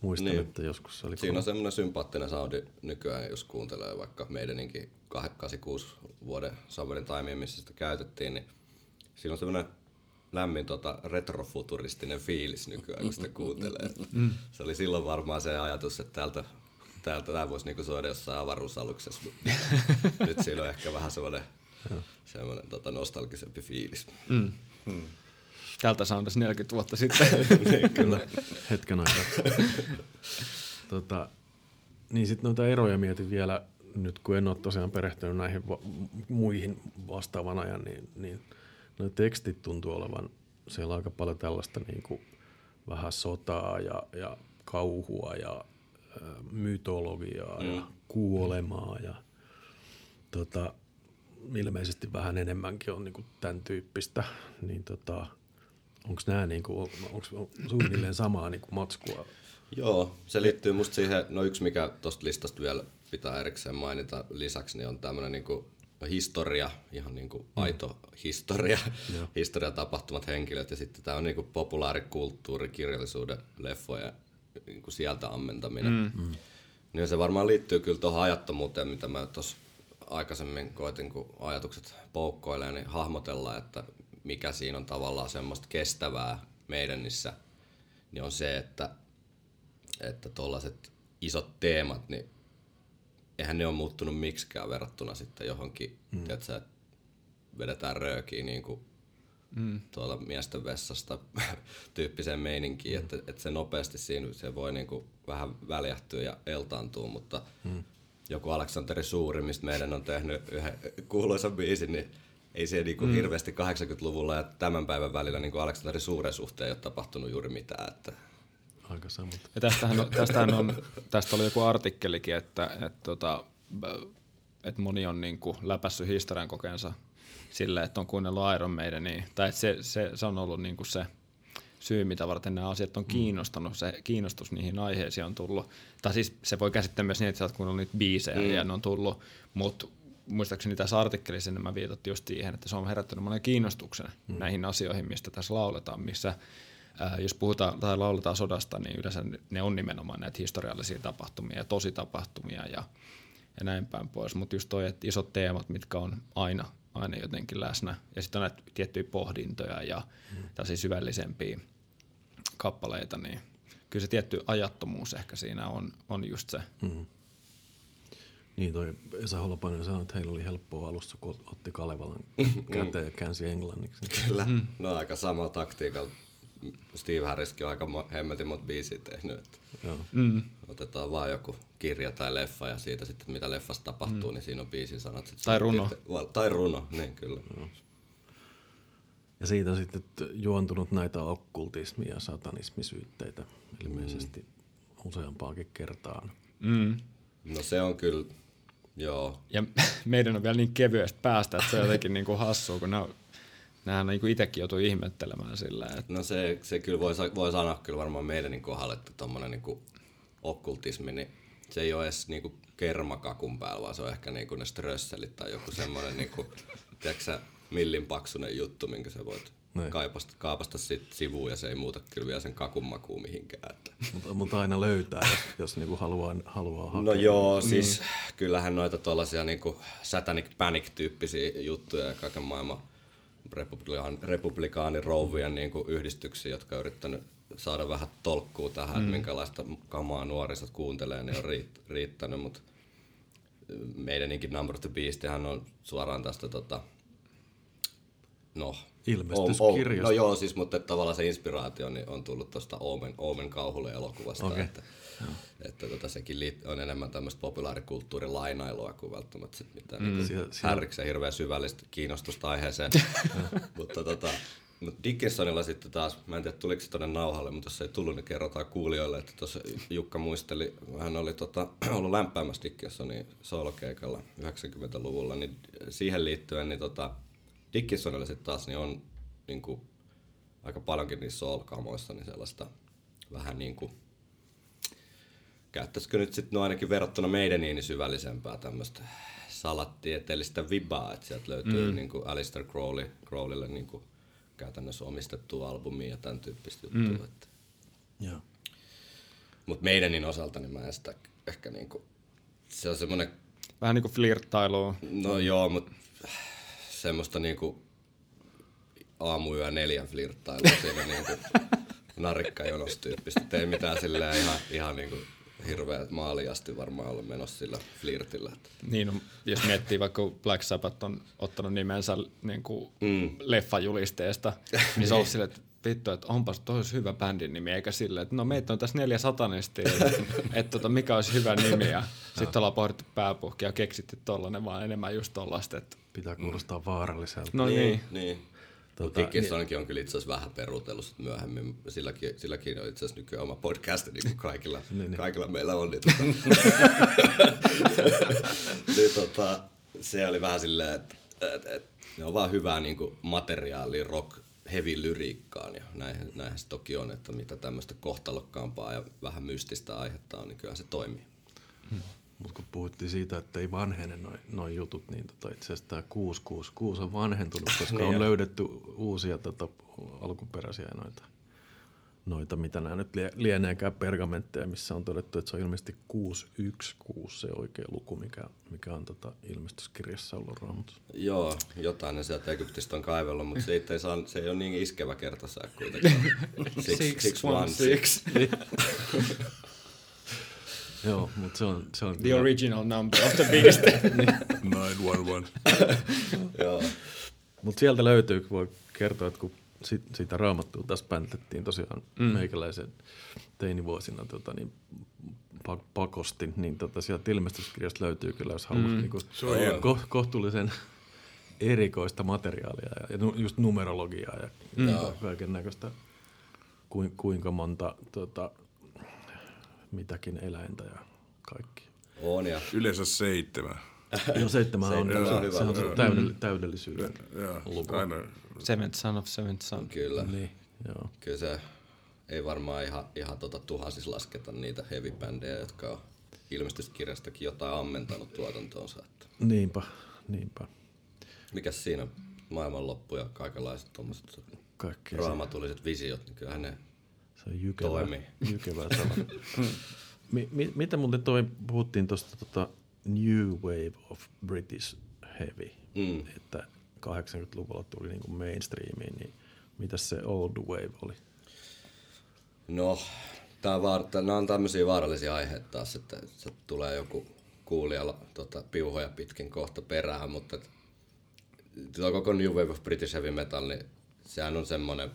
Muistan, Niin. että joskus se oli Siinä on kova. semmoinen sympaattinen soundi nykyään, jos kuuntelee vaikka meidänkin 86 vuoden Summerin Timea, missä sitä käytettiin, niin siinä on semmoinen lämmin tota, retrofuturistinen fiilis nykyään, kun sitä kuuntelee. Se oli silloin varmaan se ajatus, että täältä, täältä tämä voisi niinku soida jossain avaruusaluksessa, mutta nyt siinä on ehkä vähän semmoinen, semmoinen tota, nostalgisempi fiilis. Tältä soundasi 40 vuotta sitten. Kyllä, hetken aikaa. tota, niin sitten noita eroja mietin vielä, nyt kun en ole tosiaan perehtynyt näihin va- muihin vastaavan ajan, niin, niin nuo tekstit tuntuu olevan siellä aika paljon tällaista niin kuin vähän sotaa ja, ja kauhua ja ä, mytologiaa mm. ja kuolemaa ja tota, ilmeisesti vähän enemmänkin on niin kuin tämän tyyppistä, niin tota, onko nämä niin kuin, onko suunnilleen samaa niin kuin matskua? Joo, se liittyy musta siihen, no yksi mikä tuosta listasta vielä pitää erikseen mainita lisäksi, niin on tämmöinen niinku historia, ihan niinku aito historia, historiatapahtumat henkilöt ja sitten tämä on niinku populaarikulttuuri, kirjallisuuden, leffoja, niinku sieltä ammentaminen. Mm. Niin se varmaan liittyy kyllä tuohon ajattomuuteen, mitä mä tuossa aikaisemmin koitin, kun ajatukset poukkoilee, niin hahmotella, että mikä siinä on tavallaan semmoista kestävää meidänissä, niin on se, että että tuollaiset isot teemat, niin eihän ne ole muuttunut miksikään verrattuna sitten johonkin, mm. tiedätkö, että vedetään röökiä niin kuin mm. tuolla miesten vessasta tyyppiseen meininkiin, mm. että, että se nopeasti siinä se voi niin kuin vähän väljähtyä ja eltaantua, mutta mm. joku Aleksanteri Suuri, mistä meidän on tehnyt yhden kuuluisan biisin, niin ei se niin kuin mm. hirveästi 80-luvulla ja tämän päivän välillä niin kuin Aleksanteri Suuren suhteen ei ole tapahtunut juuri mitään, että Aika samat. Ja tästähän on, tästähän on, tästä oli joku artikkelikin, että, että, tota, että moni on niin kuin läpässyt historian kokeensa sille, että on kuunnellut Iron Maidenia. Tai että se, se, se on ollut niin kuin se syy, mitä varten nämä asiat on kiinnostanut. Se kiinnostus niihin aiheisiin on tullut. Tai siis se voi käsittää myös niin, että sä oot kuunnellut niitä biisejä mm. ja ne on tullut, mutta muistaakseni tässä artikkelissa enemmän viitattiin just siihen, että se on herättänyt monen kiinnostuksen mm. näihin asioihin, mistä tässä lauletaan, missä ää, jos puhutaan tai lauletaan sodasta, niin yleensä ne on nimenomaan näitä historiallisia tapahtumia ja tositapahtumia ja, ja näin päin pois. Mutta just toi, että isot teemat, mitkä on aina, aina jotenkin läsnä. Ja sitten on näitä tiettyjä pohdintoja ja mm. tällaisia syvällisempiä kappaleita, niin kyllä se tietty ajattomuus ehkä siinä on, on just se. Mm. Niin toi Esa Holopainen sanoi, että heillä oli helppoa alussa, kun otti Kalevalan käteen ja käänsi englanniksi. Kyllä. Mm. No aika samalla taktiikalla. Steve Harriskin on aika hemmetin monta biisiä tehnyt. Että Joo. Mm. otetaan vaan joku kirja tai leffa ja siitä sitten mitä leffassa tapahtuu, mm. niin siinä on biisin sanat. Sit Tai runo. Va- Tai runo, niin kyllä. Ja siitä on sitten juontunut näitä okkultismi- ja satanismisyytteitä ilmeisesti useampaakin kertaan. Mm. No se on kyllä, joo. Ja meidän on vielä niin kevyestä päästä, että se on jotenkin niin kuin hassua, kun nämä, niin kuin itsekin joutuu ihmettelemään sillä, että No se, se kyllä voi, voi sanoa kyllä varmaan meidänkin kohdalla, että tommonen niinku okkultismi, niin se ei ole edes niinku kermakakun päällä, vaan se on ehkä niinku ne strösselit tai joku semmoinen niinku, tiedätkö sä, millin paksunen juttu, minkä sä voit Niin. kaipasta, kaapasta sit sivuun ja se ei muuta kyllä vielä sen kakun makuun mihinkään. Että. Mutta, mutta aina löytää, jos, jos niinku haluaa, haluaa hakea. No joo, siis mm. kyllähän noita tuollaisia niinku satanic panic-tyyppisiä juttuja ja kaiken maailman republikaan, republikaanirouvien niinku yhdistyksiä, jotka on yrittänyt saada vähän tolkkuu tähän, mm. että minkälaista kamaa nuorisot kuuntelee, niin on riitt- riittänyt, mutta meidänkin Number of the Beastihän on suoraan tästä tota, no, Ilmestyskirjasta. No joo, siis, mutta tavallaan se inspiraatio niin on tullut tuosta Omen, Omen kauhulle elokuvasta, Okei. että, että tota, sekin liit, on enemmän tämmöistä populaarikulttuurin lainailua kuin välttämättä sit mitään mm. Niin siellä- härriksen hirveän syvällistä kiinnostusta aiheeseen. mutta tota, mutta Dickinsonilla sitten taas, mä en tiedä tuliko se tuonne nauhalle, mutta jos ei tullut, niin kerrotaan kuulijoille, että tuossa Jukka muisteli, hän oli tota, ollut lämpäämässä Dickinsonin soolokeikalla 90-luvulla, niin siihen liittyen niin tota, Dickinsonilla sitten taas niin on niin kuin, aika paljonkin niissä soul-kamoissa niin sellaista vähän niin kuin, käyttäisikö nyt sitten no ainakin verrattuna meidän niin syvällisempää tämmöistä salattieteellistä vibaa, että sieltä löytyy mm. niin kuin Alistair Crowley, Crowleylle niin kuin käytännössä omistettua albumia ja tämän tyyppistä juttua. Mm. Että. Joo. Mutta meidänin osalta niin mä en sitä ehkä niinku, se on semmoinen, vähän niin kuin flirttailua. no joo, mutta semmoista niinku aamuyö neljän flirttailua siinä niinku narikkajonos tyyppistä. Et Ei mitään silleen ihan, ihan niinku hirveä maaliasti varmaan ollut menossa sillä flirtillä. Niin, no, jos miettii vaikka kun Black Sabbath on ottanut nimensä niin kuin mm. leffajulisteesta, niin se on silleen, että vittu, että onpas toi olisi hyvä bändin nimi, eikä silleen, että no meitä on tässä neljä satanistia, että, että tota, mikä olisi hyvä nimi, ja sitten ollaan pohdittu pääpuhki ja keksitty tollanen, vaan enemmän just tollaista, että Pitää kuulostaa vaaralliselta. no niin, Niin. Tota, Tota, Dickinsonkin on kyllä itse asiassa vähän peruutellut sit myöhemmin. Silläkin, silläkin on itse asiassa nykyään oma podcast, niin kuin kaikilla, kaikilla meillä on. Niin, tota, niin, tota, se oli vähän silleen, että et, et, ne on vaan hyvää niin kuin materiaalia rock heavy lyriikkaan ja näinhän, näinhän se toki on, että mitä tämmöistä kohtalokkaampaa ja vähän mystistä aihetta on, niin kyllä se toimii. Mutta kun puhuttiin siitä, että ei vanhene noin noi jutut, niin tota itse asiassa tämä 666 on vanhentunut, koska Niin on jo. löydetty uusia tota, alkuperäisiä noita, noita, mitä nämä nyt lie- lieneekään pergamentteja, missä on todettu, että se on ilmeisesti 616 se oikea luku, mikä, mikä on tota ilmestyskirjassa ollut raamatussa. Joo, jotain ne sieltä Egyptistä on kaivellut, mutta se, ei, saa, se ei ole niin iskevä kertosäe kuitenkaan. Six, six, one, six. Joo, mutta se on, se on the original number of the beast. 911. Joo. Mutta sieltä löytyy, kun voi kertoa, että kun sit, sitä raamattua tässä päntettiin tosiaan mm. meikäläisen teinivuosina tota, niin pa- pakosti, niin tota, sieltä ilmestyskirjasta löytyy kyllä, jos haluaa mm. niin kuin, on ko- kohtuullisen erikoista materiaalia ja, ja just numerologiaa ja mm. kaiken näköistä, kuin, kuinka monta tota, mitäkin eläintä ja kaikki. On ja Yleensä seitsemän. Joo, seitsemän on, on se, on se luku. täydell- täydellisyyden luku. aina. Seventh son of seventh son. kyllä. Niin, joo. Kyllä se ei varmaan ihan, ihan tota tuhansissa lasketa niitä heavy-bändejä, jotka on ilmestyskirjastakin jotain ammentanut tuotantoonsa. Että. Niinpä, niinpä. Mikäs siinä maailmanloppu ja kaikenlaiset tuommoiset Kaikkea raamatulliset visiot, niin kyllähän ne Se on jykevä, Toimii. jykevä mi, mi, mitä muuten toi, puhuttiin tuosta tota New Wave of British Heavy, Mm. että 80-luvulla tuli niinku mainstreamiin, niin mitä se Old Wave oli? No, tää on vaar, tää, nämä on tämmöisiä vaarallisia aiheita taas, että se tulee joku kuulijalla tota, piuhoja pitkin kohta perään, mutta tuo koko New Wave of British Heavy Metal, niin sehän on semmoinen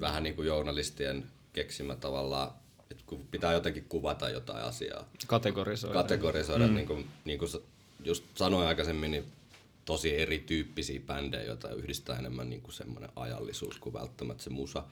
vähän niin kuin journalistien keksimä tavallaan, että kun pitää jotenkin kuvata jotain asiaa, Kategorisoida. kategorisoida, mm. niin, kuin, niin kuin just sanoin aikaisemmin, niin tosi erityyppisiä bändejä, joita yhdistää enemmän niin kuin semmoinen ajallisuus kuin välttämättä se musa.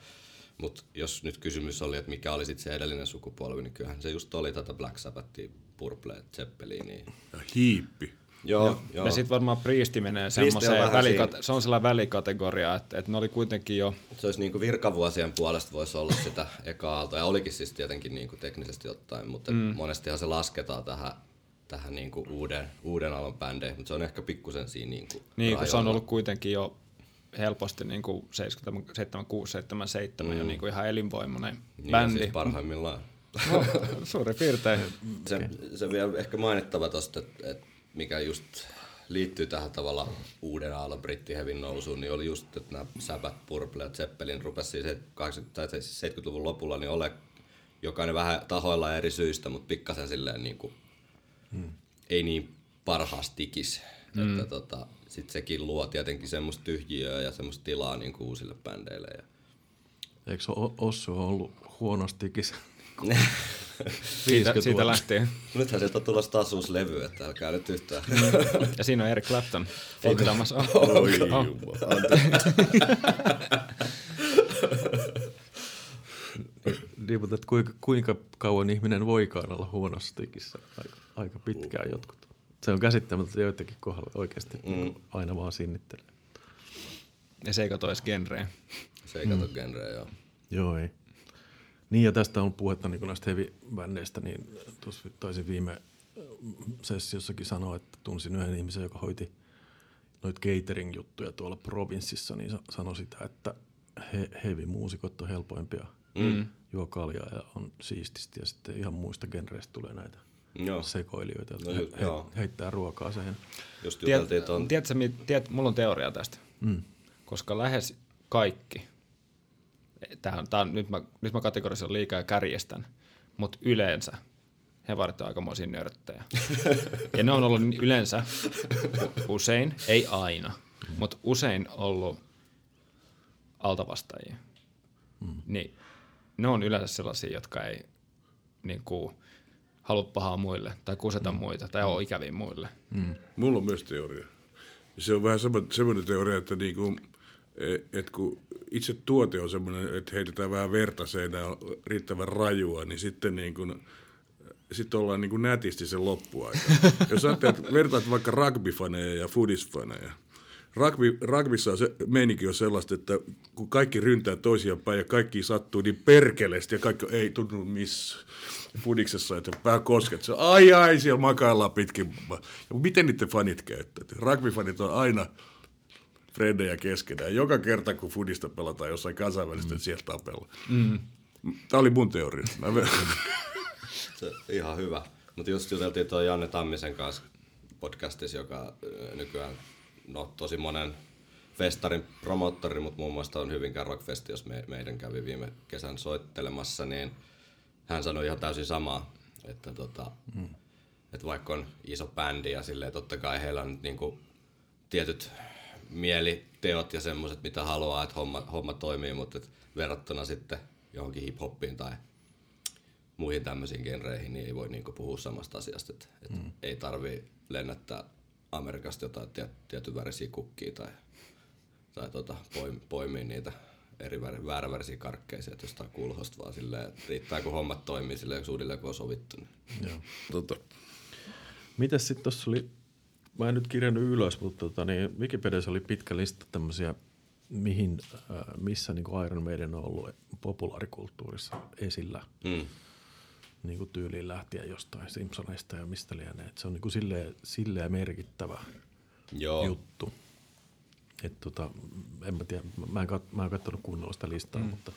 Mutta jos nyt kysymys oli, että mikä oli sit se edellinen sukupolvi, niin kyllähän se just oli tätä Black Sabbathia, Purple, Zeppelinia. Ja hiippi. Joo, joo. joo. Ja sitten varmaan Priisti menee on semmoiseen, vähän välikat- siinä. se on sellainen välikategoria, että, että ne oli kuitenkin jo, Se olisi niin kuin virkavuosien puolesta voisi olla sitä eka aaltoa, ja olikin siis tietenkin niin kuin teknisesti ottaen, mutta mm. monestihan se lasketaan tähän, tähän niin kuin uuden, uuden alan bändeihin, mutta se on ehkä pikkusen siinä niin kuin niin kun se on ollut kuitenkin jo helposti niin kuin 77, 6, 7, 7 mm. jo niin kuin ihan elinvoimainen niin, bändi. Siis parhaimmillaan. no, suurin piirtein. Se, se vielä ehkä mainittava tosta, että, että mikä just liittyy tähän tavalla uuden aallon brittihevin nousuun, niin oli just, että nämä Sabbath, Purple ja Zeppelin rupesi siis 80 tai siis 70-luvun lopulla niin ole jokainen vähän tahoilla eri syistä, mutta pikkasen silleen niin kuin, hmm. ei niin parhaasti tikis. Hmm. Että tota, sit sekin luo tietenkin semmoista tyhjiöä ja semmoista tilaa niin kuin uusille bändeille. Ja Eikö se O- Ossu ollut huonostikin se? Siitä, 50 siitä lähtien. Nythän sieltä on tulossa taas uusi levy, että älkää nyt yhtään. Ja siinä on Eric Clapton. Oi Oh. jumala. Niin, mutta että kuinka, kuinka kauan ihminen voikaan olla huonostikissä? Aika, aika pitkään jotkut. Se on käsittämätöntä joidenkin kohdalla oikeasti mm. aina vaan sinnittelee. Ja se ei kato edes genreä. Se ei kato mm. genreä, joo. Joo, ei. Niin ja tästä on puhetta niin näistä heavy-bändeistä, niin tuossa taisin viime sessiossakin sanoa, että tunsin yhden ihmisen, joka hoiti noita catering-juttuja tuolla provinssissa, niin sa- sanoi sitä, että he, heavy-muusikot on helpoimpia mm. juo kaljaa ja on siististi ja sitten ihan muista genreistä tulee näitä Joo. sekoilijoita, jotka No he, joo. heittää ruokaa siihen. Just Tiet, tuon tiedätkö, tiedät, mulla on teoria tästä. Mm. Koska lähes kaikki, tää on, tää on, nyt, mä, nyt mä kategorisoin liikaa ja kärjestän, mutta yleensä hevarit on aikamoisia nörttejä. ja ne on ollut yleensä usein, ei aina, mutta usein ollut altavastajia. Mm. Niin ne on yleensä sellaisia, jotka ei niin kuin, halua pahaa muille tai kuseta mm. muita tai ole ikäviä muille. Mulla on myös teoria. Se on vähän sama, semmoinen teoria, että niinku, et kun itse tuote on semmoinen, että heitetään vähän verta seinään riittävän rajua, niin sitten niin kuin, sitten ollaan niin kuin nätisti sen loppuaika. Jos ajattelet, vertaat vaikka rugbyfaneja ja foodisfaneja, Rugby, rugbyssa se meininki on sellaista, että kun kaikki ryntää toisiaan päin ja kaikki sattuu niin perkeleesti ja kaikki ei tunnu missä fudiksessa, että pää kosket. Se ai ai, siellä makaillaan pitkin. Ja miten niiden fanit käyttäytyy? Rugbyfanit on aina Fredejä keskenään. Joka kerta, kun fudista pelataan jossain kansainvälistä, mm. sieltä tapella. Mm. Tämä oli mun teoria. Mä Se, ihan hyvä. Mutta just juteltiin tuon Janne Tammisen kanssa podcastissa, joka nykyään no, tosi monen festarin promottori, mutta muun muassa on Hyvinkään Rockfesti, jos me, meidän kävi viime kesän soittelemassa, niin hän sanoi ihan täysin samaa, että, tota, mm. että vaikka on iso bändi ja silleen totta kai heillä on nyt niinku tietyt mieliteot ja semmoiset, mitä haluaa, että homma, homma toimii, mutta et verrattuna sitten johonkin hip-hoppiin tai muihin tämmöisiin genreihin, niin ei voi niinku puhua samasta asiasta. Et, et mm. Ei tarvi lennättää Amerikasta jotain tiet, tietyn värisiä kukkia tai, tai tota, poim, poimia niitä eri väri, väärävärisiä karkkeja sieltä jostain kulhosta, vaan silleen, että riittää kun hommat toimii silleen suunnilleen kun on sovittu. Niin. Joo. tota, Mitäs sitten tuossa oli, mä en nyt kirjannut ylös, mutta tota, niin Wikipediassa oli pitkä lista tämmöisiä, mihin, äh, missä niin Iron Maiden on ollut populaarikulttuurissa esillä. Mm. Niin kuin tyyliin lähtien jostain Simpsoneista ja mistä lienee. Et se on niin kuin silleen, silleen merkittävä Joo. juttu. Et tota, en mä tiedä, mä en, kat, mä en katsonut kunnolla sitä listaa, mm. mutta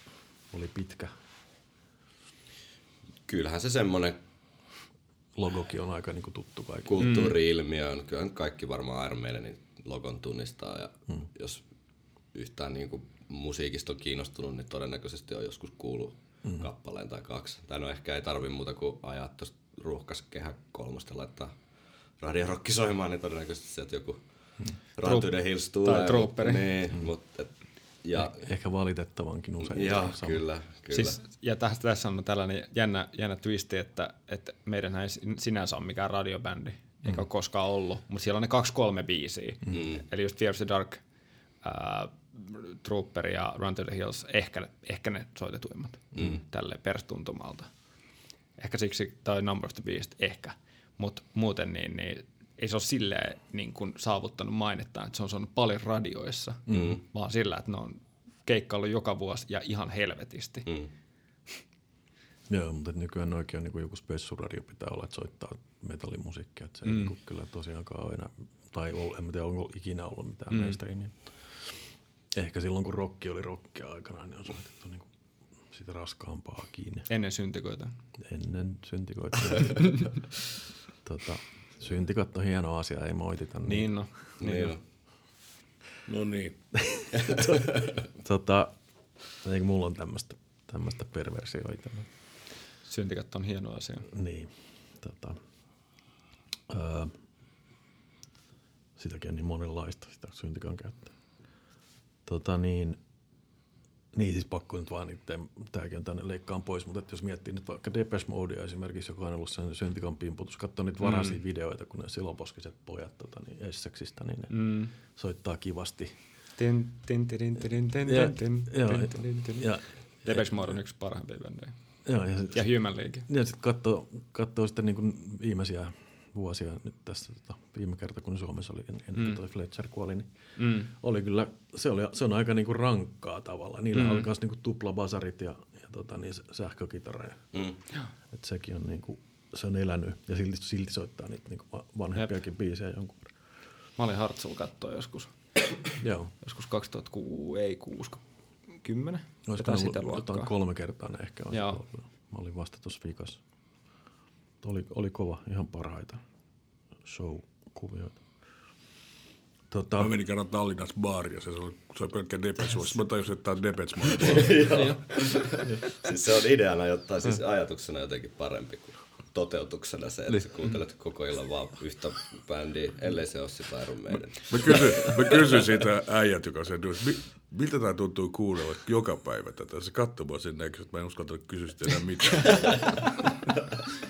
oli pitkä. Kyllähän se semmoinen Logokin on aika niinku tuttu kaikille. kulttuuri-ilmiö on. Kyllä kaikki varmaan Iron Maidenin logon tunnistaa ja mm. jos yhtään niin kuin musiikista on kiinnostunut, niin todennäköisesti on joskus kuullut mm. kappaleen tai kaksi. Tai no ehkä ei tarvi muuta kuin ajaa tuosta ruuhkas kehä kolmosta laittaa radiorokki soimaan, niin todennäköisesti sieltä joku mm. Run to the Hills tulee. tai Trooperi. Niin, mm. mutta et, ja, Ehkä valitettavankin usein. ja sama. kyllä, kyllä. Siis, ja tässä, tässä on tällainen jännä, jännä twisti, että, että meidän ei sinänsä ole mikään radiobändi, mm. eikä ole koskaan ollut, mutta siellä on ne kaksi kolme biisiä. Mm. Eli just Fear of the Dark, äh, Trooper ja Run to the Hills, ehkä, ehkä ne soitetuimmat mm. tälle perstuntumalta. Ehkä siksi, tai Number of the Beast, ehkä. Mutta muuten niin, niin ei se ole silleen niin kuin saavuttanut mainettaan, että se on saanut paljon radioissa, mm. vaan sillä, että ne on keikkaillut joka vuosi ja ihan helvetisti. Mm. Joo, mutta nykyään oikein niin joku spessuradio pitää olla, että soittaa metallimusiikkia. Että se mm. ei niin kyllä tosiaankaan ole enää, tai ol, en tiedä, onko ikinä ollut mitään mm. meistä. Niin ehkä silloin, kun rokki oli rokkia aikana, niin on soitettu niin sitä raskaampaa kiinni. Ennen syntikoita. Ennen syntikoita. tota, syntikat on hieno asia, ei moitita. Niin no. Niin Niin no. on. No niin. tota, eikö mulla on tämmöistä tämmöistä perversioita. Syntikat on hieno asia. Niin, tota, öö, sitäkin on niin monenlaista, sitä syntikan käyttää. Tota niin, niin siis pakko nyt vaan, että tämäkin on tänne leikkaan pois, mutta että jos miettii nyt vaikka Depeche Modea esimerkiksi, joka on ollut sen syntikan pimputus, katsoo niitä varaisia mm. videoita, kun ne siloposkiset pojat tota, niin Essexistä, niin ne mm. soittaa kivasti. Depeche Mode on yksi parhaimpia bändejä. Joo, ja, sit, Ja Human League. ja sitten katsoo, katsoo sitten niin viimeisiä vuosia nyt tässä tota, viime kerta, kun Suomessa oli ennen kuin toi Fletcher kuoli, niin Mm. oli kyllä, se, oli, se on aika niinku rankkaa tavallaan. Niillä mm. oli myös niinku tuplabasarit ja, ja tota, niin sähkökitara. Ja, Mm. et sekin on, niinku, se on elänyt ja silti, silti soittaa niitä niinku va- vanhempiakin biisejä jonkun verran. Mä olin Hartsulla katsoa joskus, Joo. joskus 2006, ei 6, 10. Olisiko sitä ollut jotain luokkaa. kolme kertaa ne ehkä Joo. ollut. Mä olin vasta tuossa vikassa. Oli, oli kova, ihan parhaita show-kuvioita. Tota, Mä menin kerran Tallinnassa baariin ja se oli, se oli pelkkä Depeche Mode. Mä tajusin, että tää on Depeche Mode. Siis se on ideana, jotta siis ajatuksena jotenkin parempi kuin toteutuksena se, että sä kuuntelet koko illan vaan yhtä bändiä, ellei se ole sitä Iron Maiden. Mä mä kysyin siitä äijät, joka sen duus, mi, miltä tämä tuntuu kuunnella joka päivä tätä. Se katsoi mua sen näköisesti, että mä en uskaltanut kysyä sitä enää mitään.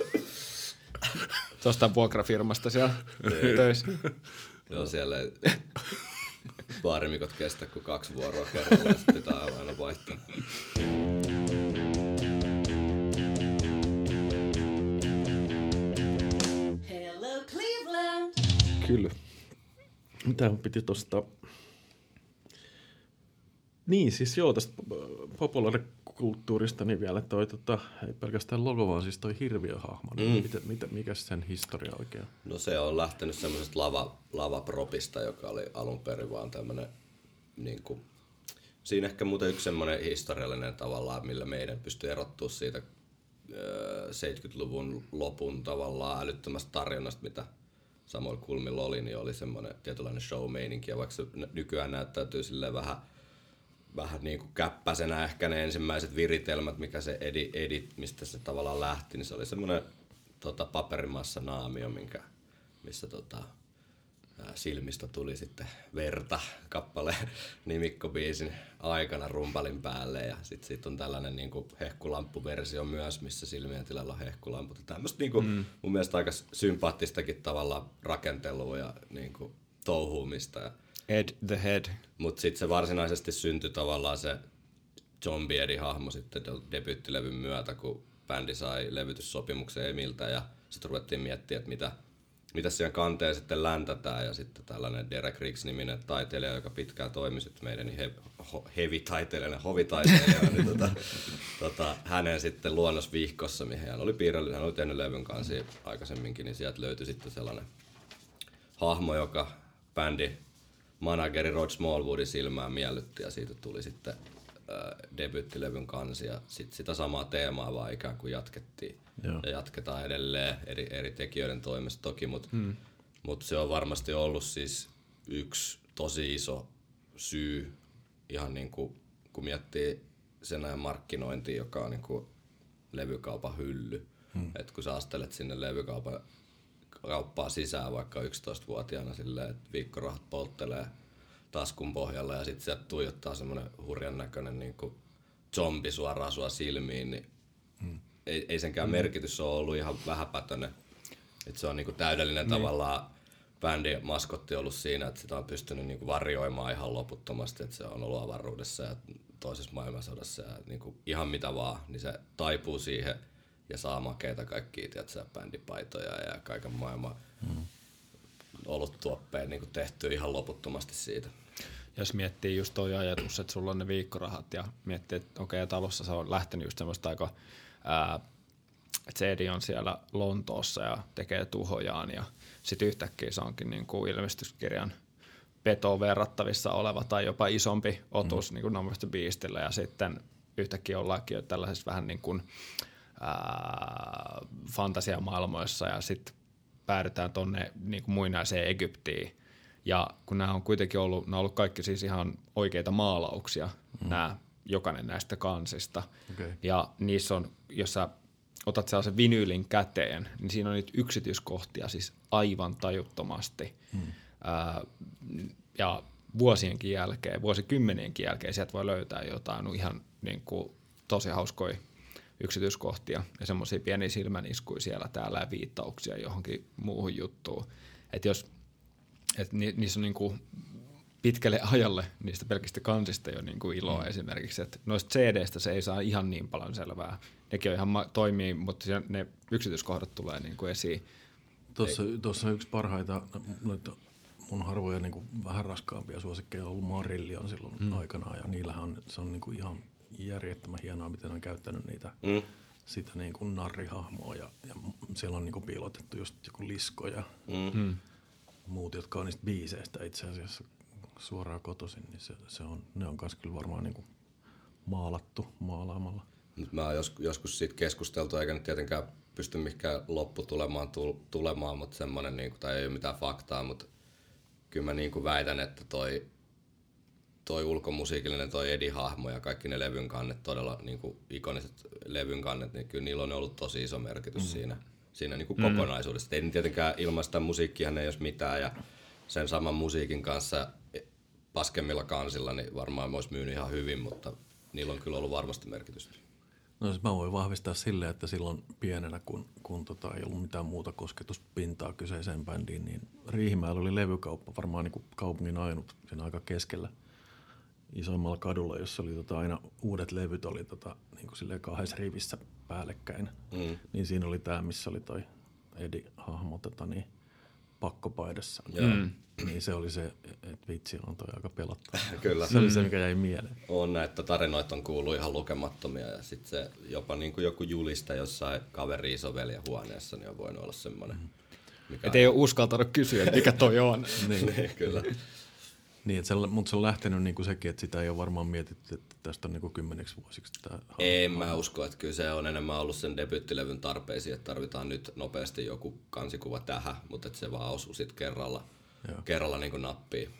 Jostain vuokrafirmasta siellä töissä. Joo, siellä ei baarimikot kestä kuin kaksi vuoroa kerralla, ja sitten pitää aina vaihtaa. Hello, Cleveland. Kyllä. Mitä piti tosta... Niin, siis joo, tästä populaarikulttuurista niin vielä toi, tota, ei pelkästään logo, vaan siis toi hirviöhahmo. Mm. Niin mitä, mitä, mikä sen historia oikein? No se on lähtenyt semmoisesta lava, lavapropista, joka oli alun perin vaan tämmönen niin kuin, siinä ehkä muuten yksi semmoinen historiallinen tavallaan, millä meidän pystyy erottua siitä öö, 70-luvun lopun tavallaan älyttömästä tarjonnasta, mitä samoilla kulmilla oli, niin oli semmoinen tietynlainen show-meininki, ja vaikka se nykyään näyttäytyy silleen vähän vähän niin kuin käppäisenä ehkä ne ensimmäiset viritelmät, mikä se edi, edit, mistä se tavallaan lähti, niin se oli semmoinen tota, paperimassa naamio, minkä, missä tota, silmistä tuli sitten verta kappale nimikkobiisin aikana rumpalin päälle ja sitten sit on tällainen niinku hehkulamppuversio myös, missä silmien tilalla on hehkulamput. Tämmöistä niinku, mm. mun mielestä aika sympaattistakin tavalla rakentelua ja niinku, touhuumista. Ja, Ed the Head. mutta sitten se varsinaisesti syntyi tavallaan se John Beardin hahmo sitten de- debyyttilevyn myötä, kun bändi sai levytyssopimuksen Emiltä ja sitten ruvettiin miettiä, että mitä, mitä siihen kanteen sitten läntätään ja sitten tällainen Derek Riggs-niminen taiteilija, joka pitkään toimi sitten meidän he, ho, heavy-taiteilijana, hovitaiteilijana, niin tota, tota, hänen sitten luonnosvihkossa, mihin hän oli piirrellyt, hän oli tehnyt levyn kanssa aikaisemminkin, niin sieltä löytyi sitten sellainen hahmo, joka bändi manageri Rod Smallwoodin silmään miellytti ja siitä tuli sitten äh, debyyttilevyn kansi ja sit sitä samaa teemaa vaan ikään kuin jatkettiin. Joo. Ja jatketaan edelleen eri, eri tekijöiden toimesta toki, mutta hmm. mut se on varmasti ollut siis yksi tosi iso syy ihan niin kuin, kun miettii sen ajan markkinointia, joka on niin kuin levykaupan hylly. Hmm. Et kun sä astelet sinne levykaupan kauppaa sisään vaikka 11-vuotiaana silleen, että viikkorahat polttelee taskun pohjalla ja sitten sieltä tuijottaa semmoinen hurjan näköinen niin kuin zombi suoraan sua silmiin, niin hmm. ei, ei senkään hmm. merkitys ole ollut ihan vähäpätöinen. Et se on niin kuin täydellinen hmm. tavallaan bändin maskotti ollut siinä, että sitä on pystynyt niin kuin varjoimaan ihan loputtomasti, että se on ollut avaruudessa ja toisessa maailmansodassa ja niin kuin ihan mitä vaan, niin se taipuu siihen ja saa makeita kaikkia, tiedätkö, bändipaitoja ja kaiken maailman mm. oluttuoppeen niin tehty ihan loputtomasti siitä. Jos miettii just toi ajatus, että sulla on ne viikkorahat ja miettii, että okei, okay, talossa se on lähtenyt just semmoista aika, ää, on siellä Lontoossa ja tekee tuhojaan ja sitten yhtäkkiä se onkin niin kuin ilmestyskirjan petoon verrattavissa oleva tai jopa isompi otus mm. niin kuin Beastillä ja sitten yhtäkkiä ollaankin jo tällaisessa vähän niin kuin, ää, fantasiamaailmoissa ja sitten päädytään tuonne niin kuin muinaiseen Egyptiin. Ja kun nämä on kuitenkin ollut, nämä on ollut kaikki siis ihan oikeita maalauksia, mm. nämä, jokainen näistä kansista. Okay. Ja niissä on, jos sä otat sellaisen vinyylin käteen, niin siinä on niitä yksityiskohtia siis aivan tajuttomasti. Mm. Ää, ja vuosienkin jälkeen, vuosikymmenienkin jälkeen sieltä voi löytää jotain ihan niin kuin, tosi hauskoja yksityiskohtia ja semmoisia pieniä silmäniskuja siellä täällä ja viittauksia johonkin muuhun juttuun. Että jos et ni, niissä on niin kuin pitkälle ajalle niistä pelkistä kansista jo niin kuin iloa mm. esimerkiksi. Että noista CD-stä se ei saa ihan niin paljon selvää. Nekin on ihan ma- toimii, mutta ne yksityiskohdat tulee niin kuin esiin. Tuossa, tuossa yksi parhaita noita mun harvoja niin kuin vähän raskaampia suosikkeja on ollut Marillion silloin mm. aikanaan. Ja niillähän on, se on niin kuin ihan järjettömän hienoa, miten on käyttänyt niitä mm. sitä niin kuin narrihahmoa. Ja, ja siellä on niin kuin piilotettu just joku lisko ja mm. muut, jotka on niistä biiseistä itse asiassa suoraan kotoisin. Niin se, se on, ne on myös kyllä varmaan niin kuin maalattu maalaamalla. Mä oon joskus, joskus siitä keskusteltu, eikä nyt tietenkään pysty mihinkään lopputulemaan tulemaan, mutta semmoinen, niin kuin, tai ei ole mitään faktaa, mutta kyllä mä niin kuin väitän, että toi, toi ulkomusiikillinen, toi Edi-hahmo ja kaikki ne levyn kannet, todella niin kuin ikoniset levyn kannet, niin kyllä niillä on ollut tosi iso merkitys mm. siinä, siinä niin kuin mm. kokonaisuudessa. Ei tietenkään ilmaista musiikkia ei olisi mitään ja sen saman musiikin kanssa paskemmilla kansilla niin varmaan olisi myynyt ihan hyvin, mutta niillä on kyllä ollut varmasti merkitystä. No siis mä voin vahvistaa sille, että silloin pienenä, kun, kun tota, ei ollut mitään muuta kosketuspintaa kyseiseen bändiin, niin Riihimäellä oli levykauppa, varmaan niin kuin kaupungin ainut siinä aika keskellä isoimmalla kadulla, jossa oli tota, aina uudet levyt oli tota, niin kuin kahdessa rivissä päällekkäin. Mm. Niin siinä oli tämä, missä oli toi Edi-hahmo tota, niin, pakkopaidassa. Mm. Niin se oli se, että vitsi on toi aika pelottava. Kyllä. Se oli se, mikä jäi mieleen. On näitä tarinoita on kuullut ihan lukemattomia ja sitten se jopa niin kuin joku julista jossain kaveri isoveljen huoneessa, niin on voinut olla semmoinen. Mm. Mikä Et ei ole uskaltanut kysyä, mikä toi on. niin. niin, kyllä. Niin, että se, mutta se on lähtenyt niin kuin sekin, että sitä ei ole varmaan mietitty, että tästä on niin kuin kymmeneksi vuosiksi. Tämä en mä usko, että kyllä se on enemmän ollut sen debyyttilevyn tarpeisiin, että tarvitaan nyt nopeasti joku kansikuva tähän, mutta että se vaan osuu sitten kerralla, Joo. kerralla niin kuin nappiin.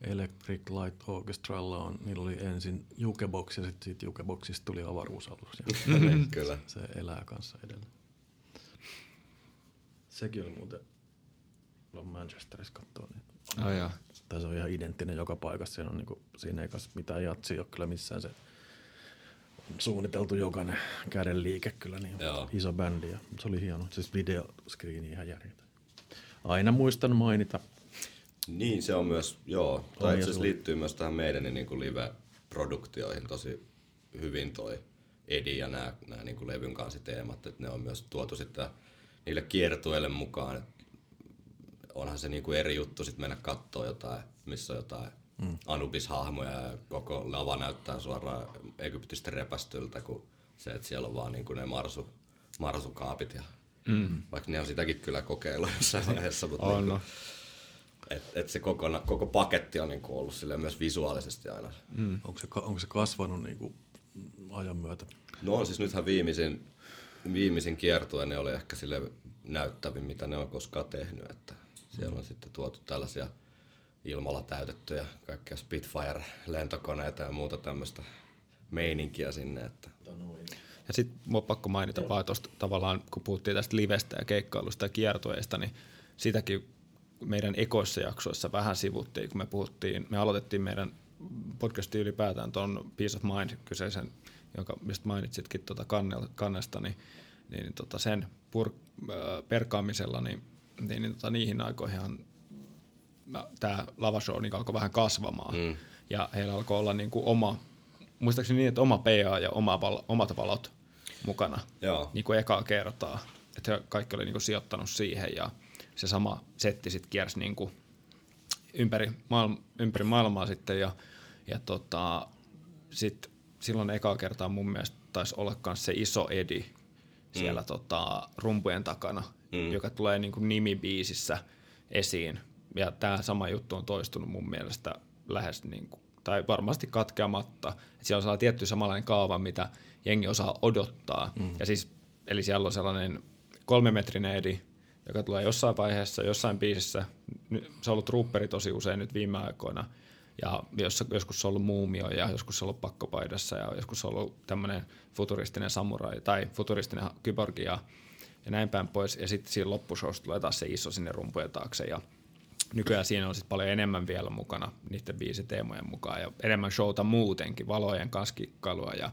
Electric Light Orchestralla on, niillä oli ensin Jukebox ja sitten siitä Jukeboxista tuli avaruusalus. Ja Kyllä. Se elää kanssa edelleen. Sekin oli muuten, Manchesterissa katsoa, niin Oh. Tai se on ihan identtinen joka paikassa. Siinä, on niinku, siinä ei kas mitään jatsia ole kyllä missään se on suunniteltu jokainen käden liike kyllä. Niin Joo. iso bändi ja se oli hieno. Siis videoskriini ihan järjetön. Aina muistan mainita. Niin, se on myös, joo. Tai itse liittyy myös tähän meidän niin kuin live-produktioihin tosi hyvin toi Edi ja nämä, nämä niin kuin levyn kanssa teemat, että ne on myös tuotu sitten niille kiertueille mukaan. Et onhan se niinku eri juttu sitten mennä katsoa jotain, missä on jotain mm. Anubis-hahmoja ja koko lava näyttää suoraan Egyptistä repästyltä, kuin se, että siellä on vaan niinku ne marsu, marsukaapit. Ja, mm. Vaikka ne on sitäkin kyllä kokeillut jossain vaiheessa. Mutta on, niinku, no. Et, et se kokona, koko paketti on niinku ollut silleen myös visuaalisesti aina. Mm. Onko, se, onko se kasvanut niin kuin ajan myötä? No on siis nythän viimeisin, viimeisin kiertue, ne oli ehkä sille näyttävin, mitä ne on koskaan tehnyt. Että siellä on sitten tuotu tällaisia ilmalla täytettyjä kaikkia Spitfire-lentokoneita ja muuta tämmöistä meininkiä sinne. Että Ja sitten mua on pakko mainita vaan tuosta tavallaan, kun puhuttiin tästä livestä ja keikkailusta ja kiertueista, niin sitäkin meidän ekoissa jaksoissa vähän sivuttiin, kun me puhuttiin, me aloitettiin meidän podcastin ylipäätään tuon Peace of Mind kyseisen, jonka mistä mainitsitkin tuota kannesta, niin, niin tota sen pur, äh, perkaamisella, niin, niin, niin tota niihin aikoihin tämä lavashow niin alkoi vähän kasvamaan. Mm. Ja heillä alkoi olla niin kuin oma, muistaakseni niin, että oma PA ja oma val, omat valot mukana Joo. niin kuin ekaa kertaa. Että he kaikki oli niin kuin sijoittanut siihen ja se sama setti sitten kiersi niin kuin ympäri, maailma, ympäri maailmaa sitten ja, ja tota, sit silloin ekaa kertaa mun mielestä taisi olla myös se iso edi siellä mm. tota, rumpujen takana, mm. joka tulee niin kuin nimibiisissä esiin. Ja tämä sama juttu on toistunut mun mielestä lähes niin kuin, tai varmasti katkeamatta. Et siellä on sellainen tietty samanlainen kaava, mitä jengi osaa odottaa. Mm. Ja siis, eli siellä on sellainen kolmemetrinen edi, joka tulee jossain vaiheessa, jossain biisissä. Se on ollut rupperi tosi usein nyt viime aikoina. Ja jos, joskus se on ollut muumio ja joskus se on ollut pakkopaidassa ja joskus se on ollut tämmöinen futuristinen samurai tai futuristinen kyborgi ja, ja näin päin pois. Ja sitten siinä loppushowssa tulee taas se iso sinne rumpujen taakse ja nykyään siinä on sitten paljon enemmän vielä mukana niiden biisiteemojen mukaan ja enemmän showta muutenkin, valojen kanssa kikkailua ja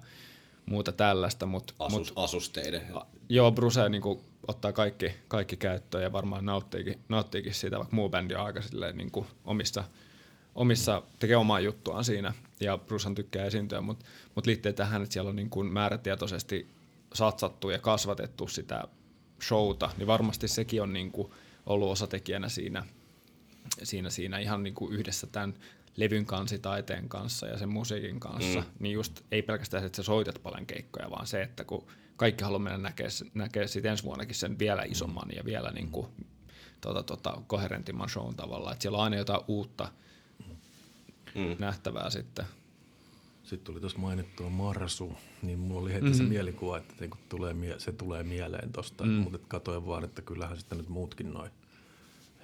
muuta tällaista. Mut, asus, mut, asusteiden. Joo, Bruce niin kuin, ottaa kaikki, kaikki käyttöön ja varmaan nauttiikin, nauttiikin siitä, vaikka muu bändi on aika silleen, niin kuin omissa, omissa, tekee omaa juttuaan siinä ja Brucehan tykkää esiintyä, mutta mut liittyy tähän, että siellä on niin kuin määrätietoisesti satsattu ja kasvatettu sitä showta, niin varmasti sekin on niin kuin ollut osatekijänä siinä, siinä, siinä ihan niin kuin yhdessä tämän levyn kansitaiteen kanssa ja sen musiikin kanssa, mm. niin just ei pelkästään se, että sä soitat paljon keikkoja, vaan se, että kun kaikki haluaa mennä näkee, näkee sitten ensi vuonnakin sen vielä isomman ja vielä niin kuin, tota, tota, koherentimman shown tavalla, että siellä on aina jotain uutta mm. nähtävää sitten. Sitten tuli tuossa mainittua Marsu, niin mulla oli heti mm-hmm. se mielikuva, että niin kun tulee, mie- se tulee mieleen tosta, mm. mutta katsoin vaan, että kyllähän sitä nyt muutkin noin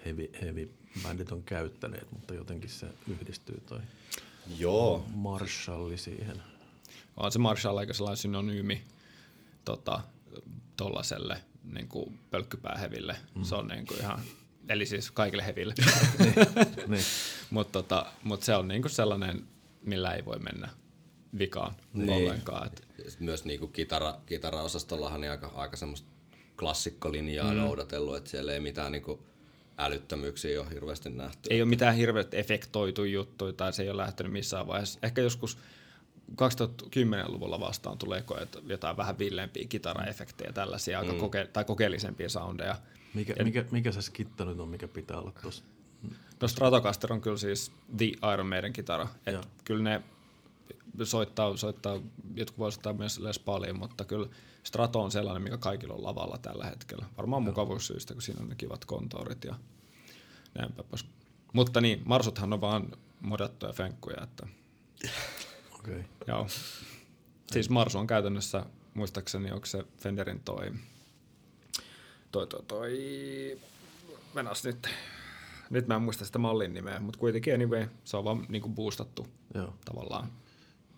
heavy, heavy bändit on käyttäneet, mutta jotenkin se yhdistyy toi Joo. Marshalli siihen. On se Marshall aika sellainen synonyymi tota, tollaselle niin kuin pölkkypääheville. Mm. Se on niin kuin ihan, eli siis kaikille heville. niin. Mutta tota, mut se on niin kuin sellainen, millä ei voi mennä vikaan niin. ollenkaan. Et, myös niinku kitara, kitaraosastollahan niin aika, aika semmoista klassikkolinjaa mm. noudatellut, että siellä ei mitään niinku älyttömyyksiä ole hirveästi nähty. ei ole mitään hirveästi efektoitu juttuja tai se ei ole lähtenyt missään vaiheessa. Ehkä joskus 2010-luvulla vastaan tulee koet- jotain vähän villeempiä kitaraefektejä, tällaisia aika koke- tai kokeellisempia soundeja. Mikä, mikä, mikä se skitta nyt on, mikä pitää olla tuossa? No Stratocaster on kyllä siis The Iron Maiden kitara. Et Joo. kyllä ne soittaa, soittaa, jotkut voi soittaa myös Les Pauliin, mutta kyllä Strato on sellainen, mikä kaikilla on lavalla tällä hetkellä. Varmaan mukavuussyistä, kun siinä on ne kivat kontourit ja näinpä pois. Mutta niin, marsuthan on vaan modattuja fenkkuja, että Okei. Okay. joo. Siis Marsu on käytännössä, muistaakseni, onko se Fenderin toi, toi, toi, toi, menas nyt, nyt mä en muista sitä mallin nimeä, mutta kuitenkin anyway, se on vaan niinku boostattu Joo. tavallaan.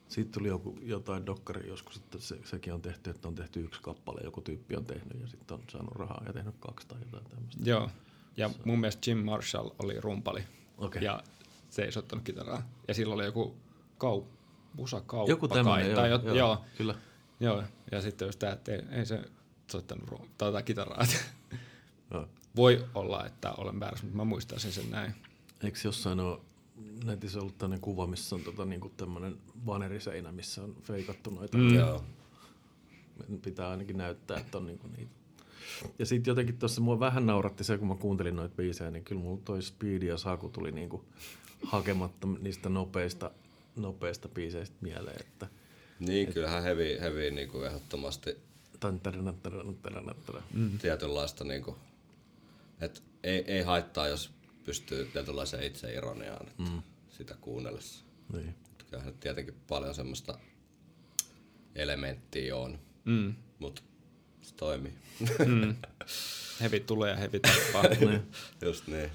Siitä tuli joku, jotain dokkari joskus, että se, sekin on tehty, että on tehty yksi kappale, joku tyyppi on tehnyt ja sitten on saanut rahaa ja tehnyt kaksi tai jotain tämmöistä. Joo, ja mun mielestä Jim Marshall oli rumpali Okei. ja se ei soittanut kitaraa. Ja sillä oli joku kau, musakauppa Joku tämmöinen, kai, joo, tai joo, jo, joo, kyllä. joo, ja sitten just tämä, että ei, ei se soittanut ru- tai jotain kitaraa. Joo. Voi olla, että olen väärässä, mutta mä muistaisin sen näin. Eikö jossain ole netissä ollut tämmöinen kuva, missä on tota, niinku tämmöinen vaneriseinä, missä on feikattu noita. Mm. Joo. Pitää ainakin näyttää, että on niinku niitä. Ja sitten jotenkin tuossa mua vähän nauratti se, kun mä kuuntelin noita biisejä, niin kyllä mulla toi Speed ja Saku tuli niinku hakematta niistä nopeista, nopeista biiseistä mieleen. Että Niin, kyllähän heavy, heavy niinku ehdottomasti mm. tietynlaista, niinku, että ei, ei haittaa, jos pystyy tietynlaiseen itseironiaan että mm. sitä kuunnellessa. Niin. Kyllähän tietenkin paljon semmoista elementtiä on, mm. mutta se toimii. Hevi tulee ja hevi tappaa. niin. Just niin.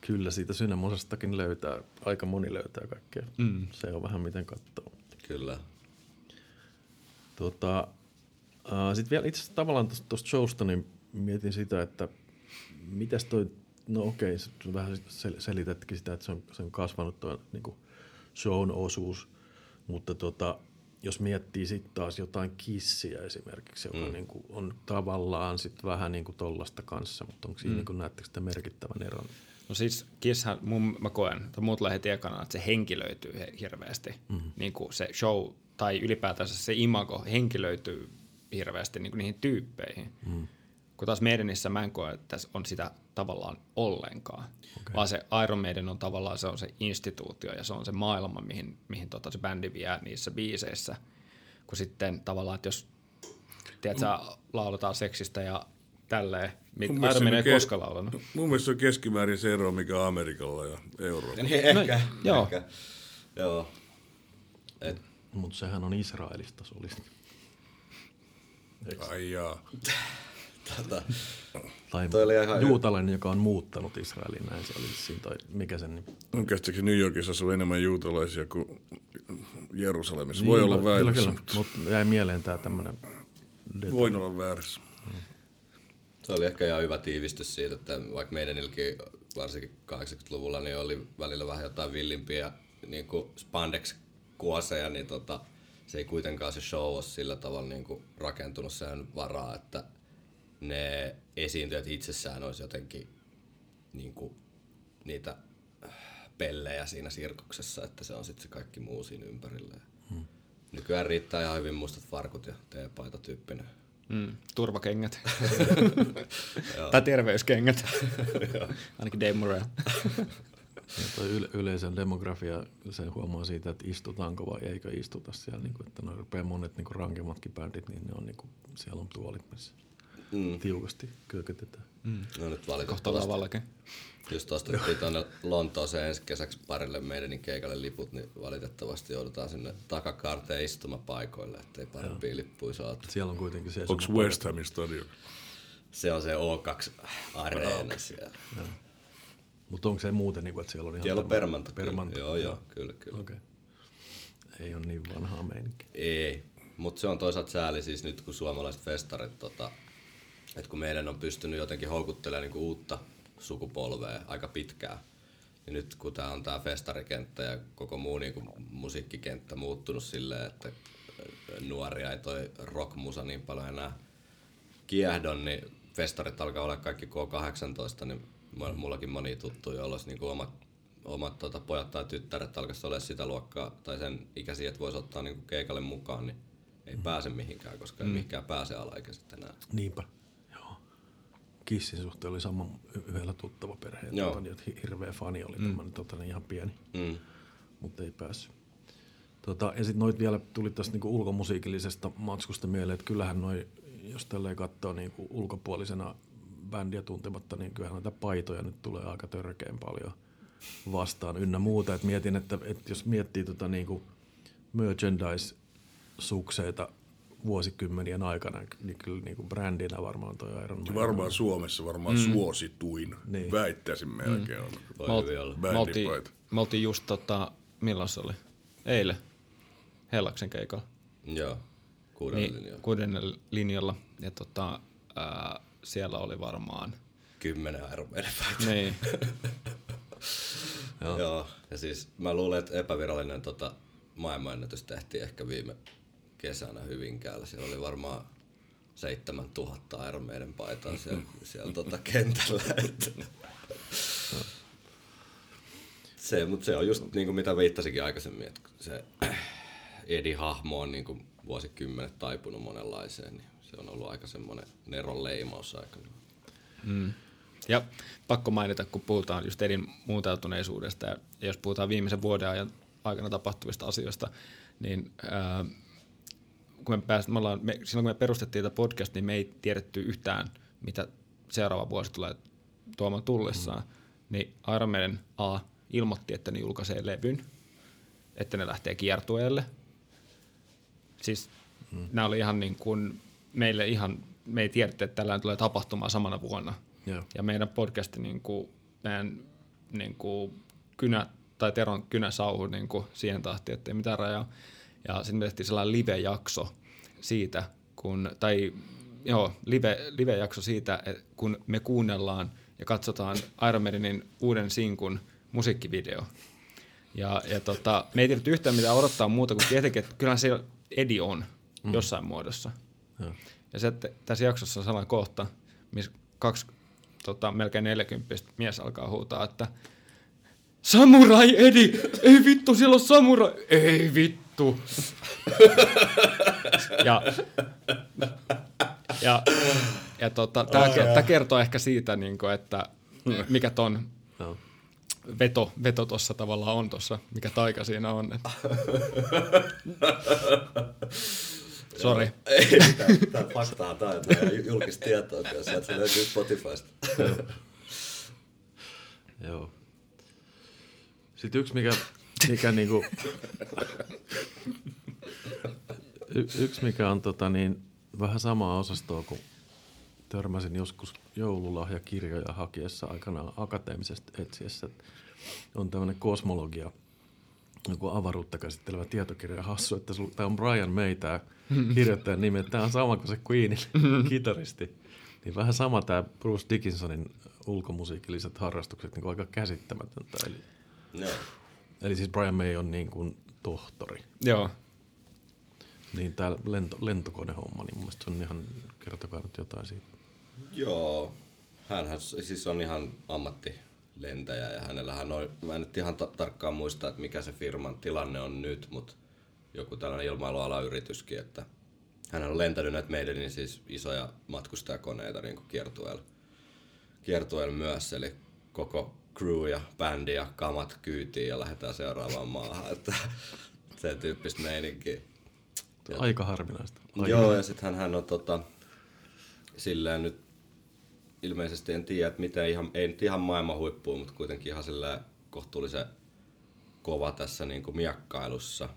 Kyllä siitä Synemosestakin löytää, aika moni löytää kaikkea. Mm. Se on vähän miten katsoo. Kyllä. Tota, Sitten vielä itse tavallaan tuosta showsta, niin mietin sitä, että mitäs toi, no okei, vähän sel- selitätkin sitä, että se on, se on kasvanut tuo niin shown osuus, mutta tota, jos miettii sitten taas jotain kissiä esimerkiksi, joka mm. niin kuin on tavallaan sit vähän niin kuin tollasta kanssa, mutta onko siinä, mm. niin kuin, näettekö sitä merkittävän eron? No siis Kisshän, mun, mä koen, tai muut lähti ekana, että se henkilöityy he- hirveästi. Mm-hmm. Niin kuin se show tai ylipäätänsä se imago henkilöityy hirveästi niin kuin niihin tyyppeihin. Mm. Kun taas Maidenissä mä en koe, että se on sitä tavallaan ollenkaan. Okay. Vaan se Iron Maiden on tavallaan se on se instituutio ja se on se maailma, mihin, mihin tota se bändi vie niissä biiseissä. Kun sitten tavallaan, että jos tiedätkö, lauletaan seksistä ja tälleen, mit, Mun Iron Maiden ei se on ke- koskaan laulanut. Mun mielestä se on keskimäärin se ero, mikä on Amerikalla ja Euroopalla. Niin ehkä. joo. Ehkä. Joo. Et, Mutta sehän on Israelista solisti. Ai jaa. tota, Tai Toi oli ihan- juutalainen, joka on muuttanut Israeliin, näin se oli siinä, toi, mikä sen nimi. On käsittääkseni New Yorkissa asuu enemmän juutalaisia kuin Jerusalemissa. Voi olla Niin, kyllä, väärässä, kyllä, mutta mutta jäi mieleen tämä tämmöinen voin olla väärässä. Se oli ehkä ihan hyvä tiivistys siitä, että vaikka meidän ilki varsinkin 80-luvulla niin oli välillä vähän jotain villimpiä niin kuin spandex-kuoseja, niin tota, se ei kuitenkaan se show ole sillä tavalla niin kuin rakentunut sen varaa, että ne esiintyjät itsessään olisi jotenkin niin kuin, niitä pellejä siinä sirkuksessa, että se on sitten se kaikki muu siinä ympärillä. Hmm. Nykyään riittää ihan hyvin mustat farkut ja teepaita tyyppinen. Mm, turvakengät. tai terveyskengät. Ainakin Dave Morrell. Ja toi yle- yleisön demografia, sen huomaa siitä, että istutaanko vai eikö istuta siellä, niin kuin, että ne rupeaa monet niin kuin rankemmatkin bändit, niin ne on niin kuin, siellä on tuolit, missä Mm. tiukasti kökötetään. Mm. No nyt Kohta valitettavasti. lavallakin. Just ostettiin tuonne Lontooseen ensi kesäksi parille meidän keikalle liput, niin valitettavasti joudutaan sinne takakaarteen istumapaikoille, ettei parempia lippuja saatu. Siellä on kuitenkin se... Onko West Hamin stadion? Se on se O2-areena siellä. Mutta onko se muuten, niin kuin, että siellä on ihan... Siellä on tämmöinen- permanto. kyllä. Joo, joo, kyllä, kyllä. Okay. Ei ole niin vanhaa meininkiä. Ei, mutta se on toisaalta sääli siis nyt kun suomalaiset festarit, tota, että kun meidän on pystynyt jotenkin houkuttelemaan niinku uutta sukupolvea aika pitkään, niin nyt kun tämä on tämä festarikenttä ja koko muu niinku musiikkikenttä muuttunut silleen, että nuoria ei toi rockmusa niin paljon enää kiehdon, niin festarit alkaa olla kaikki K18, niin mullakin moni tuttu, joilla olisi niinku omat, omat tota, pojat tai tyttäret alkaisi olla sitä luokkaa tai sen ikäisiä, että voisi ottaa niinku keikalle mukaan, niin ei mm. pääse mihinkään, koska mm. ei mihinkään pääse alaikäiset enää. Niinpä. Joo. Kissin suhteen oli sama yhdellä tuttava perhe, Joo. tota, niin, että hi- hirveä fani oli mm. tämmöinen tota, niin ihan pieni, Mm. mutta ei päässyt. Tota, ja sitten noit vielä tuli tästä niinku ulkomusiikillisesta matskusta mieleen, että kyllähän noi, jos tälleen katsoo niinku ulkopuolisena bändiä tuntematta, niin kyllähän näitä paitoja nyt tulee aika törkeän paljon vastaan ynnä muuta. Et mietin, että, että jos miettii tota niinku merchandise-sukseita vuosikymmenien aikana, niin kyllä niinku brändinä varmaan toi Iron Maiden Varmaan Suomessa varmaan mm. suosituin. Niin. Väittäisin melkein. Mm. Voi Me, hyvin olla. me, oltiin, me oltiin just tota, milloin se oli? Eilen. Hellaksen keikalla. Joo, kuudella Niin, linjalla. kuudennella linjalla. Ja tota, ää, siellä oli varmaan... Kymmenen Maiden Niin. Joo. Joo. Ja siis mä luulen, että epävirallinen tota, maailmanennätys tehtiin ehkä viime kesänä Hyvinkäällä. Siellä oli varmaan 7000 Iron Maiden paitaa siellä, siellä tota kentällä. Että. Se, mutta se on just niin kuin mitä viittasikin aikaisemmin, että se Edi-hahmo on niin kuin vuosikymmenet taipunut monenlaiseen, niin se on ollut aika semmoinen neron leimaus aikana. Ja pakko mainita, kun puhutaan just Edin muuntautuneisuudesta ja jos puhutaan viimeisen vuoden ajan aikana tapahtuvista asioista, niin ää, kun me pääst, me ollaan, me, silloin kun me perustettiin tätä podcastia, niin me ei tiedetty yhtään, mitä seuraava vuosi tulee tuomaan tullessaan. Mm. niin Iron Maiden A ilmoitti, että ne julkaisee levyn, että ne lähtee kiertueelle. Siis hmm. nämä oli ihan niin kuin meille ihan, me ei tiedetty, että tällainen tulee tapahtumaan samana vuonna. Joo. Ja meidän podcasti, niin kuin, meidän niin kuin, kynä, tai Teron kynä sauhu niin kuin, siihen tahtiin, että ei mitään rajaa. Ja sitten me tehtiin sellainen live-jakso siitä, kun, tai joo, live, live-jakso siitä, kun me kuunnellaan ja katsotaan Iron Maidenin uuden sinkun musiikkivideo. Ja, ja tota, me ei tiedetty yhtään mitään odottaa muuta kuin tietenkin, että kyllähän se Edi on mm. jossain muodossa. Joo. Ja että tässä jaksossa on sellainen kohta, missä kaksi tota, melkein 40 mies alkaa huutaa, että Samurai Edi! Ei vittu, siellä on samurai! Ei vittu! ja ja, ja tota, tämä kertoo ehkä siitä, niin kuin, että mikä ton Joo. veto, veto tuossa tavallaan on tuossa, mikä taika siinä on. Että. Sori. Ei mitään, tää faktaa, on julkista tietoa, kyllä sieltä se löytyy Spotifysta. Joo. Sitten yksi, mikä, mikä niinku, y, yksi, mikä on tota niin, vähän samaa osastoa, kun törmäsin joskus joululahjakirjoja hakiessa aikanaan akateemisesta etsiessä. että On tämmöinen kosmologia, joku avaruutta käsittelevä tietokirja hassu, että tämä on Brian May, tämä kirjoittajan nimi, että tämä on sama kuin se Queenin kitaristi. Niin vähän sama tämä Bruce Dickinsonin ulkomusiikilliset harrastukset, niin kuin aika käsittämätöntä. Eli, Joo. eli siis Brian May on niin kuin tohtori. Joo. Niin tämä lento, lentokonehomma, niin mun mielestä se on ihan, kertokaa nyt jotain siitä. Joo, hänhän siis on ihan ammattilentäjä ja hänellähän on, mä en nyt ihan ta- tarkkaan muista, että mikä se firman tilanne on nyt, mutta joku tällainen ilmailualayrityskin, että hän on lentänyt näitä meidän niin siis isoja matkustajakoneita niin kuin kiertueella, kiertueella myös, eli koko crew ja bändi ja kamat kyytiin ja lähdetään seuraavaan maahan, että sen tyyppistä meininkiä. Aika harvinaista. Aika. Joo, ja sitten hän on tota, silleen nyt ilmeisesti en tiedä, että miten ihan, ei nyt ihan maailman huippuun, mutta kuitenkin ihan silleen kohtuullisen kova tässä niin kuin miakkailussa.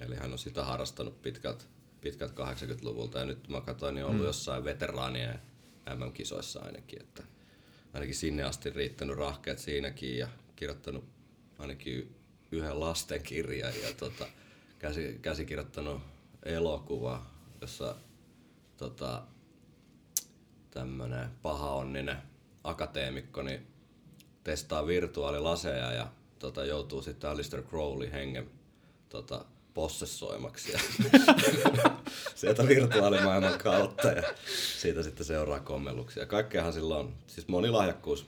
Eli hän on sitä harrastanut pitkät, pitkät 80-luvulta ja nyt mä katsoin, niin on ollut mm. jossain veteraanien MM-kisoissa ainakin, että ainakin sinne asti riittänyt rahkeet siinäkin ja kirjoittanut ainakin yhden lastenkirjan ja tota, käsi, käsikirjoittanut elokuva, jossa tota, tämmönen pahaonninen akateemikko niin testaa virtuaalilaseja ja tota, joutuu sitten Alistair Crowley hengen tota, possessoimaksi ja sieltä virtuaalimaailman kautta ja siitä sitten seuraa kommelluksia. Kaikkeahan silloin on, siis monilahjakkuus.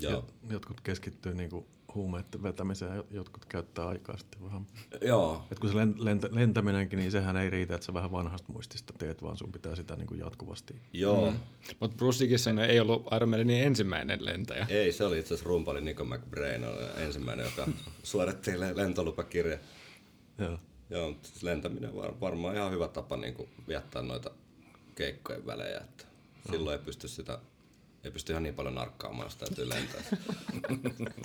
Jot- Jotkut keskittyy niinku huumeiden vetämiseen ja jotkut käyttää aikaa sitten vähän. Joo, Et kun se len- lentä- lentäminenkin, niin sehän ei riitä, että sä vähän vanhasta muistista teet, vaan sun pitää sitä niinku jatkuvasti. joo. Mm. Mutta Bruce Dickinson ei ollut Iron ensimmäinen lentäjä. Ei, se oli itse asiassa rumpali Nico McBrain, ensimmäinen, joka suoritti le- lentolupakirja. Joo. Joo, mutta siis lentäminen var, varmaan ihan hyvä tapa niin kuin viettää noita keikkojen välejä. Että silloin ei pysty sitä, ei pysty ihan niin paljon narkkaamaan, jos täytyy lentää.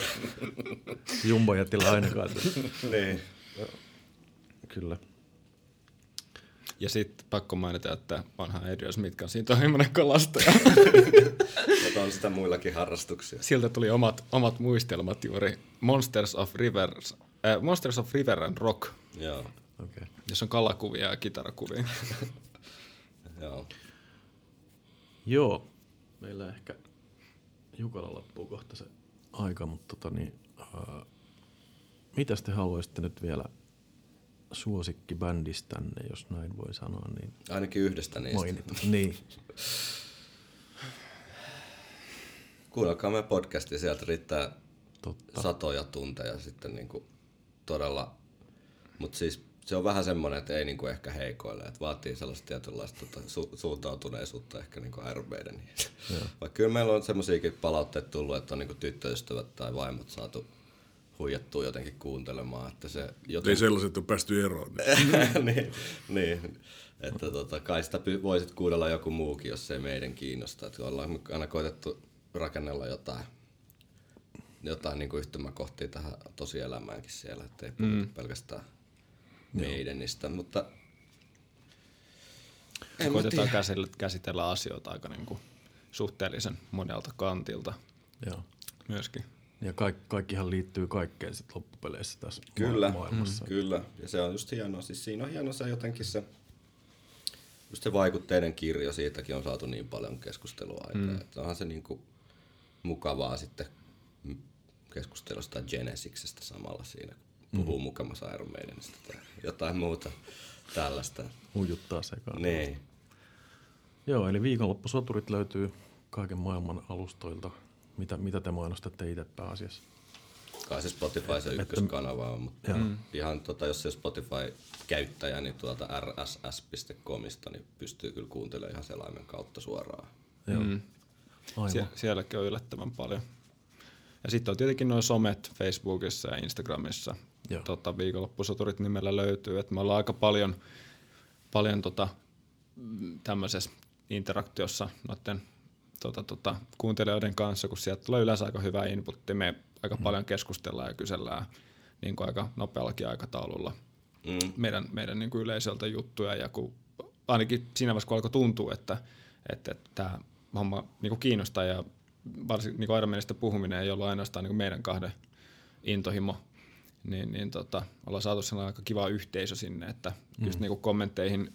Jumbo jätillä ainakaan. niin. Kyllä. Ja sitten pakko mainita, että vanha Adrian Smith kanssa intohimoinen kalastaja. Mutta on sitä muillakin harrastuksia. Siltä tuli omat, omat muistelmat juuri Monsters of, Rivers, äh, Monsters of River and Rock, Joo, Okei. Okay. jossa on kalakuvia ja kitarakuvia. joo. Joo. Meillä ehkä Jukalla loppuu kohta se aika, mutta tota niin, uh, mitäs te haluaisitte nyt vielä suosikkibändistänne, jos näin voi sanoa, niin Ainakin yhdestä niistä. mainita. niin. Kuunnelkaa meidän podcastia, sieltä riittää Totta. satoja tunteja sitten niinku todella, mutta siis se on vähän semmoinen, että ei niinku ehkä heikoille, että vaatii sellaista tietynlaista tota, su- suuntautuneisuutta ehkä niinku Iron Maideniin. Vaikka kyllä meillä on semmoisiakin palautteita tullut, että on niinku tyttöystävät tai vaimot saatu huijattua jotenkin kuuntelemaan, että se jotenkin... Ei sellaiset ole päästy eroon. niin, niin, että tota, kai sitä py- voisit kuunnella joku muukin, jos se ei meidän kiinnosta. Että ollaan aina koitettu rakennella jotain jotain niin kuin yhtymäkohtia tähän tosielämäänkin siellä, ettei puhuta mm. pelkästään meidänistä, mutta en Koitetaan käsitellä, käsitellä asioita aika niin kuin suhteellisen monelta kantilta Joo. myöskin. Ja kaik, kaikkihan liittyy kaikkeen sit loppupeleissä tässä Kyllä, maailmassa. mm, kyllä. Ja se on just hienoa. Siis siinä on hieno se jotenkin se, just se vaikutteiden kirjo, siitäkin on saatu niin paljon keskustelua aikaa. Mm. Että onhan se niinku mukavaa sitten keskustella sitä Genesiksestä samalla siinä, kun puhuu mm. mukamassa Iron Maidenista tai jotain muuta tällaista. Ujuttaa sekaan. Niin. Joo, eli viikonloppusoturit löytyy kaiken maailman alustoilta. Mitä, mitä te mainostatte itse pääasiassa? Kai se Spotify se ykköskanava on, mutta mm. ihan tota, jos se Spotify-käyttäjä, niin tuolta rss.comista niin pystyy kyllä kuuntelemaan ihan selaimen kautta suoraan. Joo. Mm. Sie- sielläkin on yllättävän paljon. Ja sitten on tietenkin noin somet Facebookissa ja Instagramissa. Joo. Tota, viikonloppusoturit nimellä löytyy. Et me ollaan aika paljon, paljon tota, mm, tämmöisessä interaktiossa noiden tota, tota, kuuntelijoiden kanssa, kun sieltä tulee yleensä aika hyvä inputti. Me aika mm. paljon keskustellaan ja kysellään niin kuin aika nopeallakin aikataululla Mm. meidän, meidän niin kuin yleisöltä juttuja. Ja kun, ainakin siinä vaiheessa, kun alkoi tuntua, että, että, että tämä homma niin kuin kiinnostaa ja varsinkin niin Ironmanista puhuminen ei ollut ainoastaan niin kuin meidän kahden intohimo, niin, niin tota, ollaan saatu sellainen aika kiva yhteisö sinne, että mm. just niin kuin kommentteihin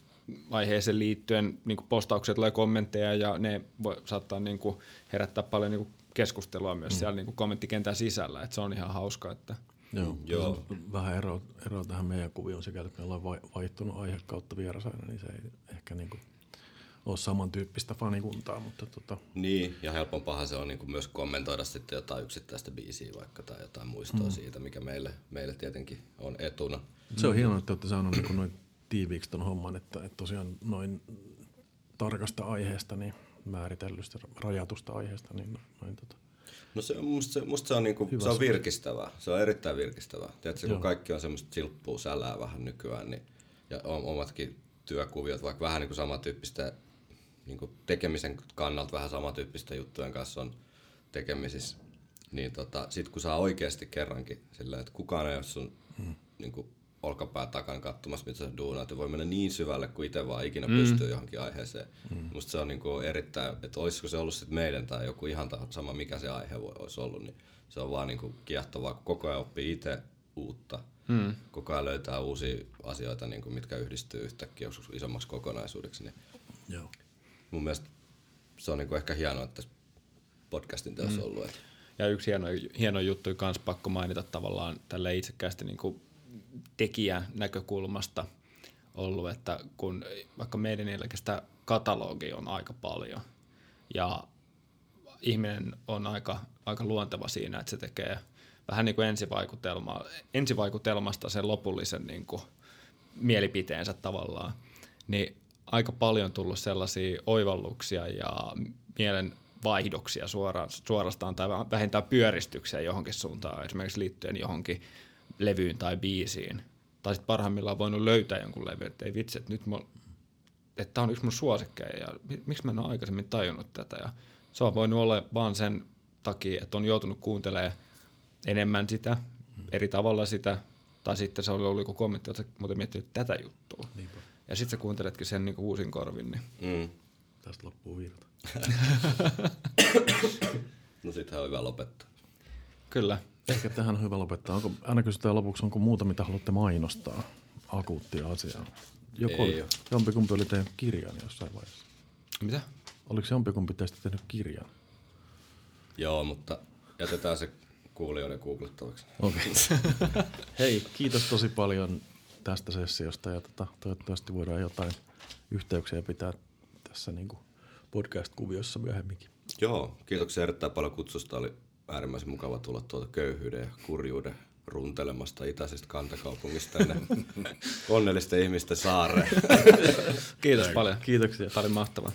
aiheeseen liittyen niin kuin postaukset tulee kommentteja ja ne voi, saattaa niin kuin herättää paljon niin kuin keskustelua myös mm. siellä niin kuin kommenttikentän sisällä, että se on ihan hauska, että Joo. Joo. Vähän ero, ero tähän meidän kuvioon sekä, että me ollaan vai- vaihtunut aihe kautta vierasaina, niin se ei ehkä niinku ole samantyyppistä fanikuntaa, mutta tota, Niin, ja helpompaahan se on niin myös kommentoida sitten jotain yksittäistä biisiä vaikka tai jotain muistoa mm. siitä, mikä meille, meille tietenkin on etuna. se on hienoa, että olette saaneet niinku noin tiiviiksi ton homman, että, että tosiaan noin tarkasta aiheesta, niin määritellystä, rajatusta aiheesta, niin noin tota, No se on, musta, se, musta se on, niinku, se on virkistävää. Se on erittäin virkistävää. Tiedätkö, kun kaikki on semmoista silppua sälää vähän nykyään, niin, ja omatkin työkuviot, vaikka vähän niinku samantyyppistä niinku tekemisen kannalta vähän samantyyppistä juttujen kanssa on tekemisissä, niin tota, sit kun saa oikeasti kerrankin sillä, että kukaan ei ole sun hmm. niinku, olkapää takana katsomassa, mitä sä duunaat, ja voi mennä niin syvälle kuin itse vaan ikinä mm. pystyy johonkin aiheeseen. Mm. Musta se on niinku erittäin, että olisiko se ollut sit meidän tai joku ihan sama, mikä se aihe voi, olisi ollut, niin se on vaan niinku kiehtovaa, kun koko ajan oppii itse uutta. Mm. Koko ajan löytää uusia asioita, niinku, mitkä yhdistyy yhtäkkiä joskus isommaksi kokonaisuudeksi. Niin joo. Mun mielestä se on niinku ehkä hienoa, että tässä podcastin teossa mm. ollut. Että Ja yksi hieno, hieno juttu myös pakko mainita tavallaan tälle itsekkäästi niin kuin tekijän näkökulmasta ollut, että kun vaikka meidän niilläkin sitä katalogia on aika paljon ja ihminen on aika, aika luonteva siinä, että se tekee vähän niin kuin ensivaikutelma, ensivaikutelmasta sen lopullisen niin kuin mielipiteensä tavallaan, niin aika paljon tullut sellaisia oivalluksia ja mielen vaihdoksia suoraan, suorastaan tai vähintään pyöristyksiä johonkin suuntaan, esimerkiksi liittyen johonkin levyyn tai biisiin. Tai sitten parhaimmillaan voinut löytää jonkun levy, että ei vitsi, että nyt tämä on yksi mun suosikkeja ja mi- miksi mä en ole aikaisemmin tajunnut tätä. Ja se on voinut olla vaan sen takia, että on joutunut kuuntelemaan enemmän sitä, eri tavalla sitä, tai sitten se oli ollut joku kommentti, että muuten miettinyt tätä juttua. Niinpä. Ja sitten sä kuunteletkin sen niin uusin korvin, niin mm. Tästä loppuu virta. No sittenhän on hyvä lopettaa. kyllä. Ehkä tähän on hyvä lopettaa. Onko, aina kysytään lopuksi, onko muuta, mitä haluatte mainostaa? Akuuttia asiaa. Joku, Ei oo. jompikumpi oli tehnyt kirjan jossain vaiheessa. Mitä? Oliko jompikumpi teistä tehnyt kirjan? Joo, mutta jätetään se kuulijoiden googlettavaksi. Okei. Hei, kiitos tosi paljon tästä sessiosta ja tota, toivottavasti voidaan jotain yhteyksiä pitää tässä niin kuin podcast-kuviossa myöhemminkin. Joo, kiitoksia erittäin paljon kutsusta. Oli äärimmäisen mukava tulla tuolta köyhyyden ja kurjuuden runtelemasta itäisestä kantakaupungista tänne onnellisten ihmisten saareen. Kiitos paljon. Kiitoksia. Tämä oli mahtavaa.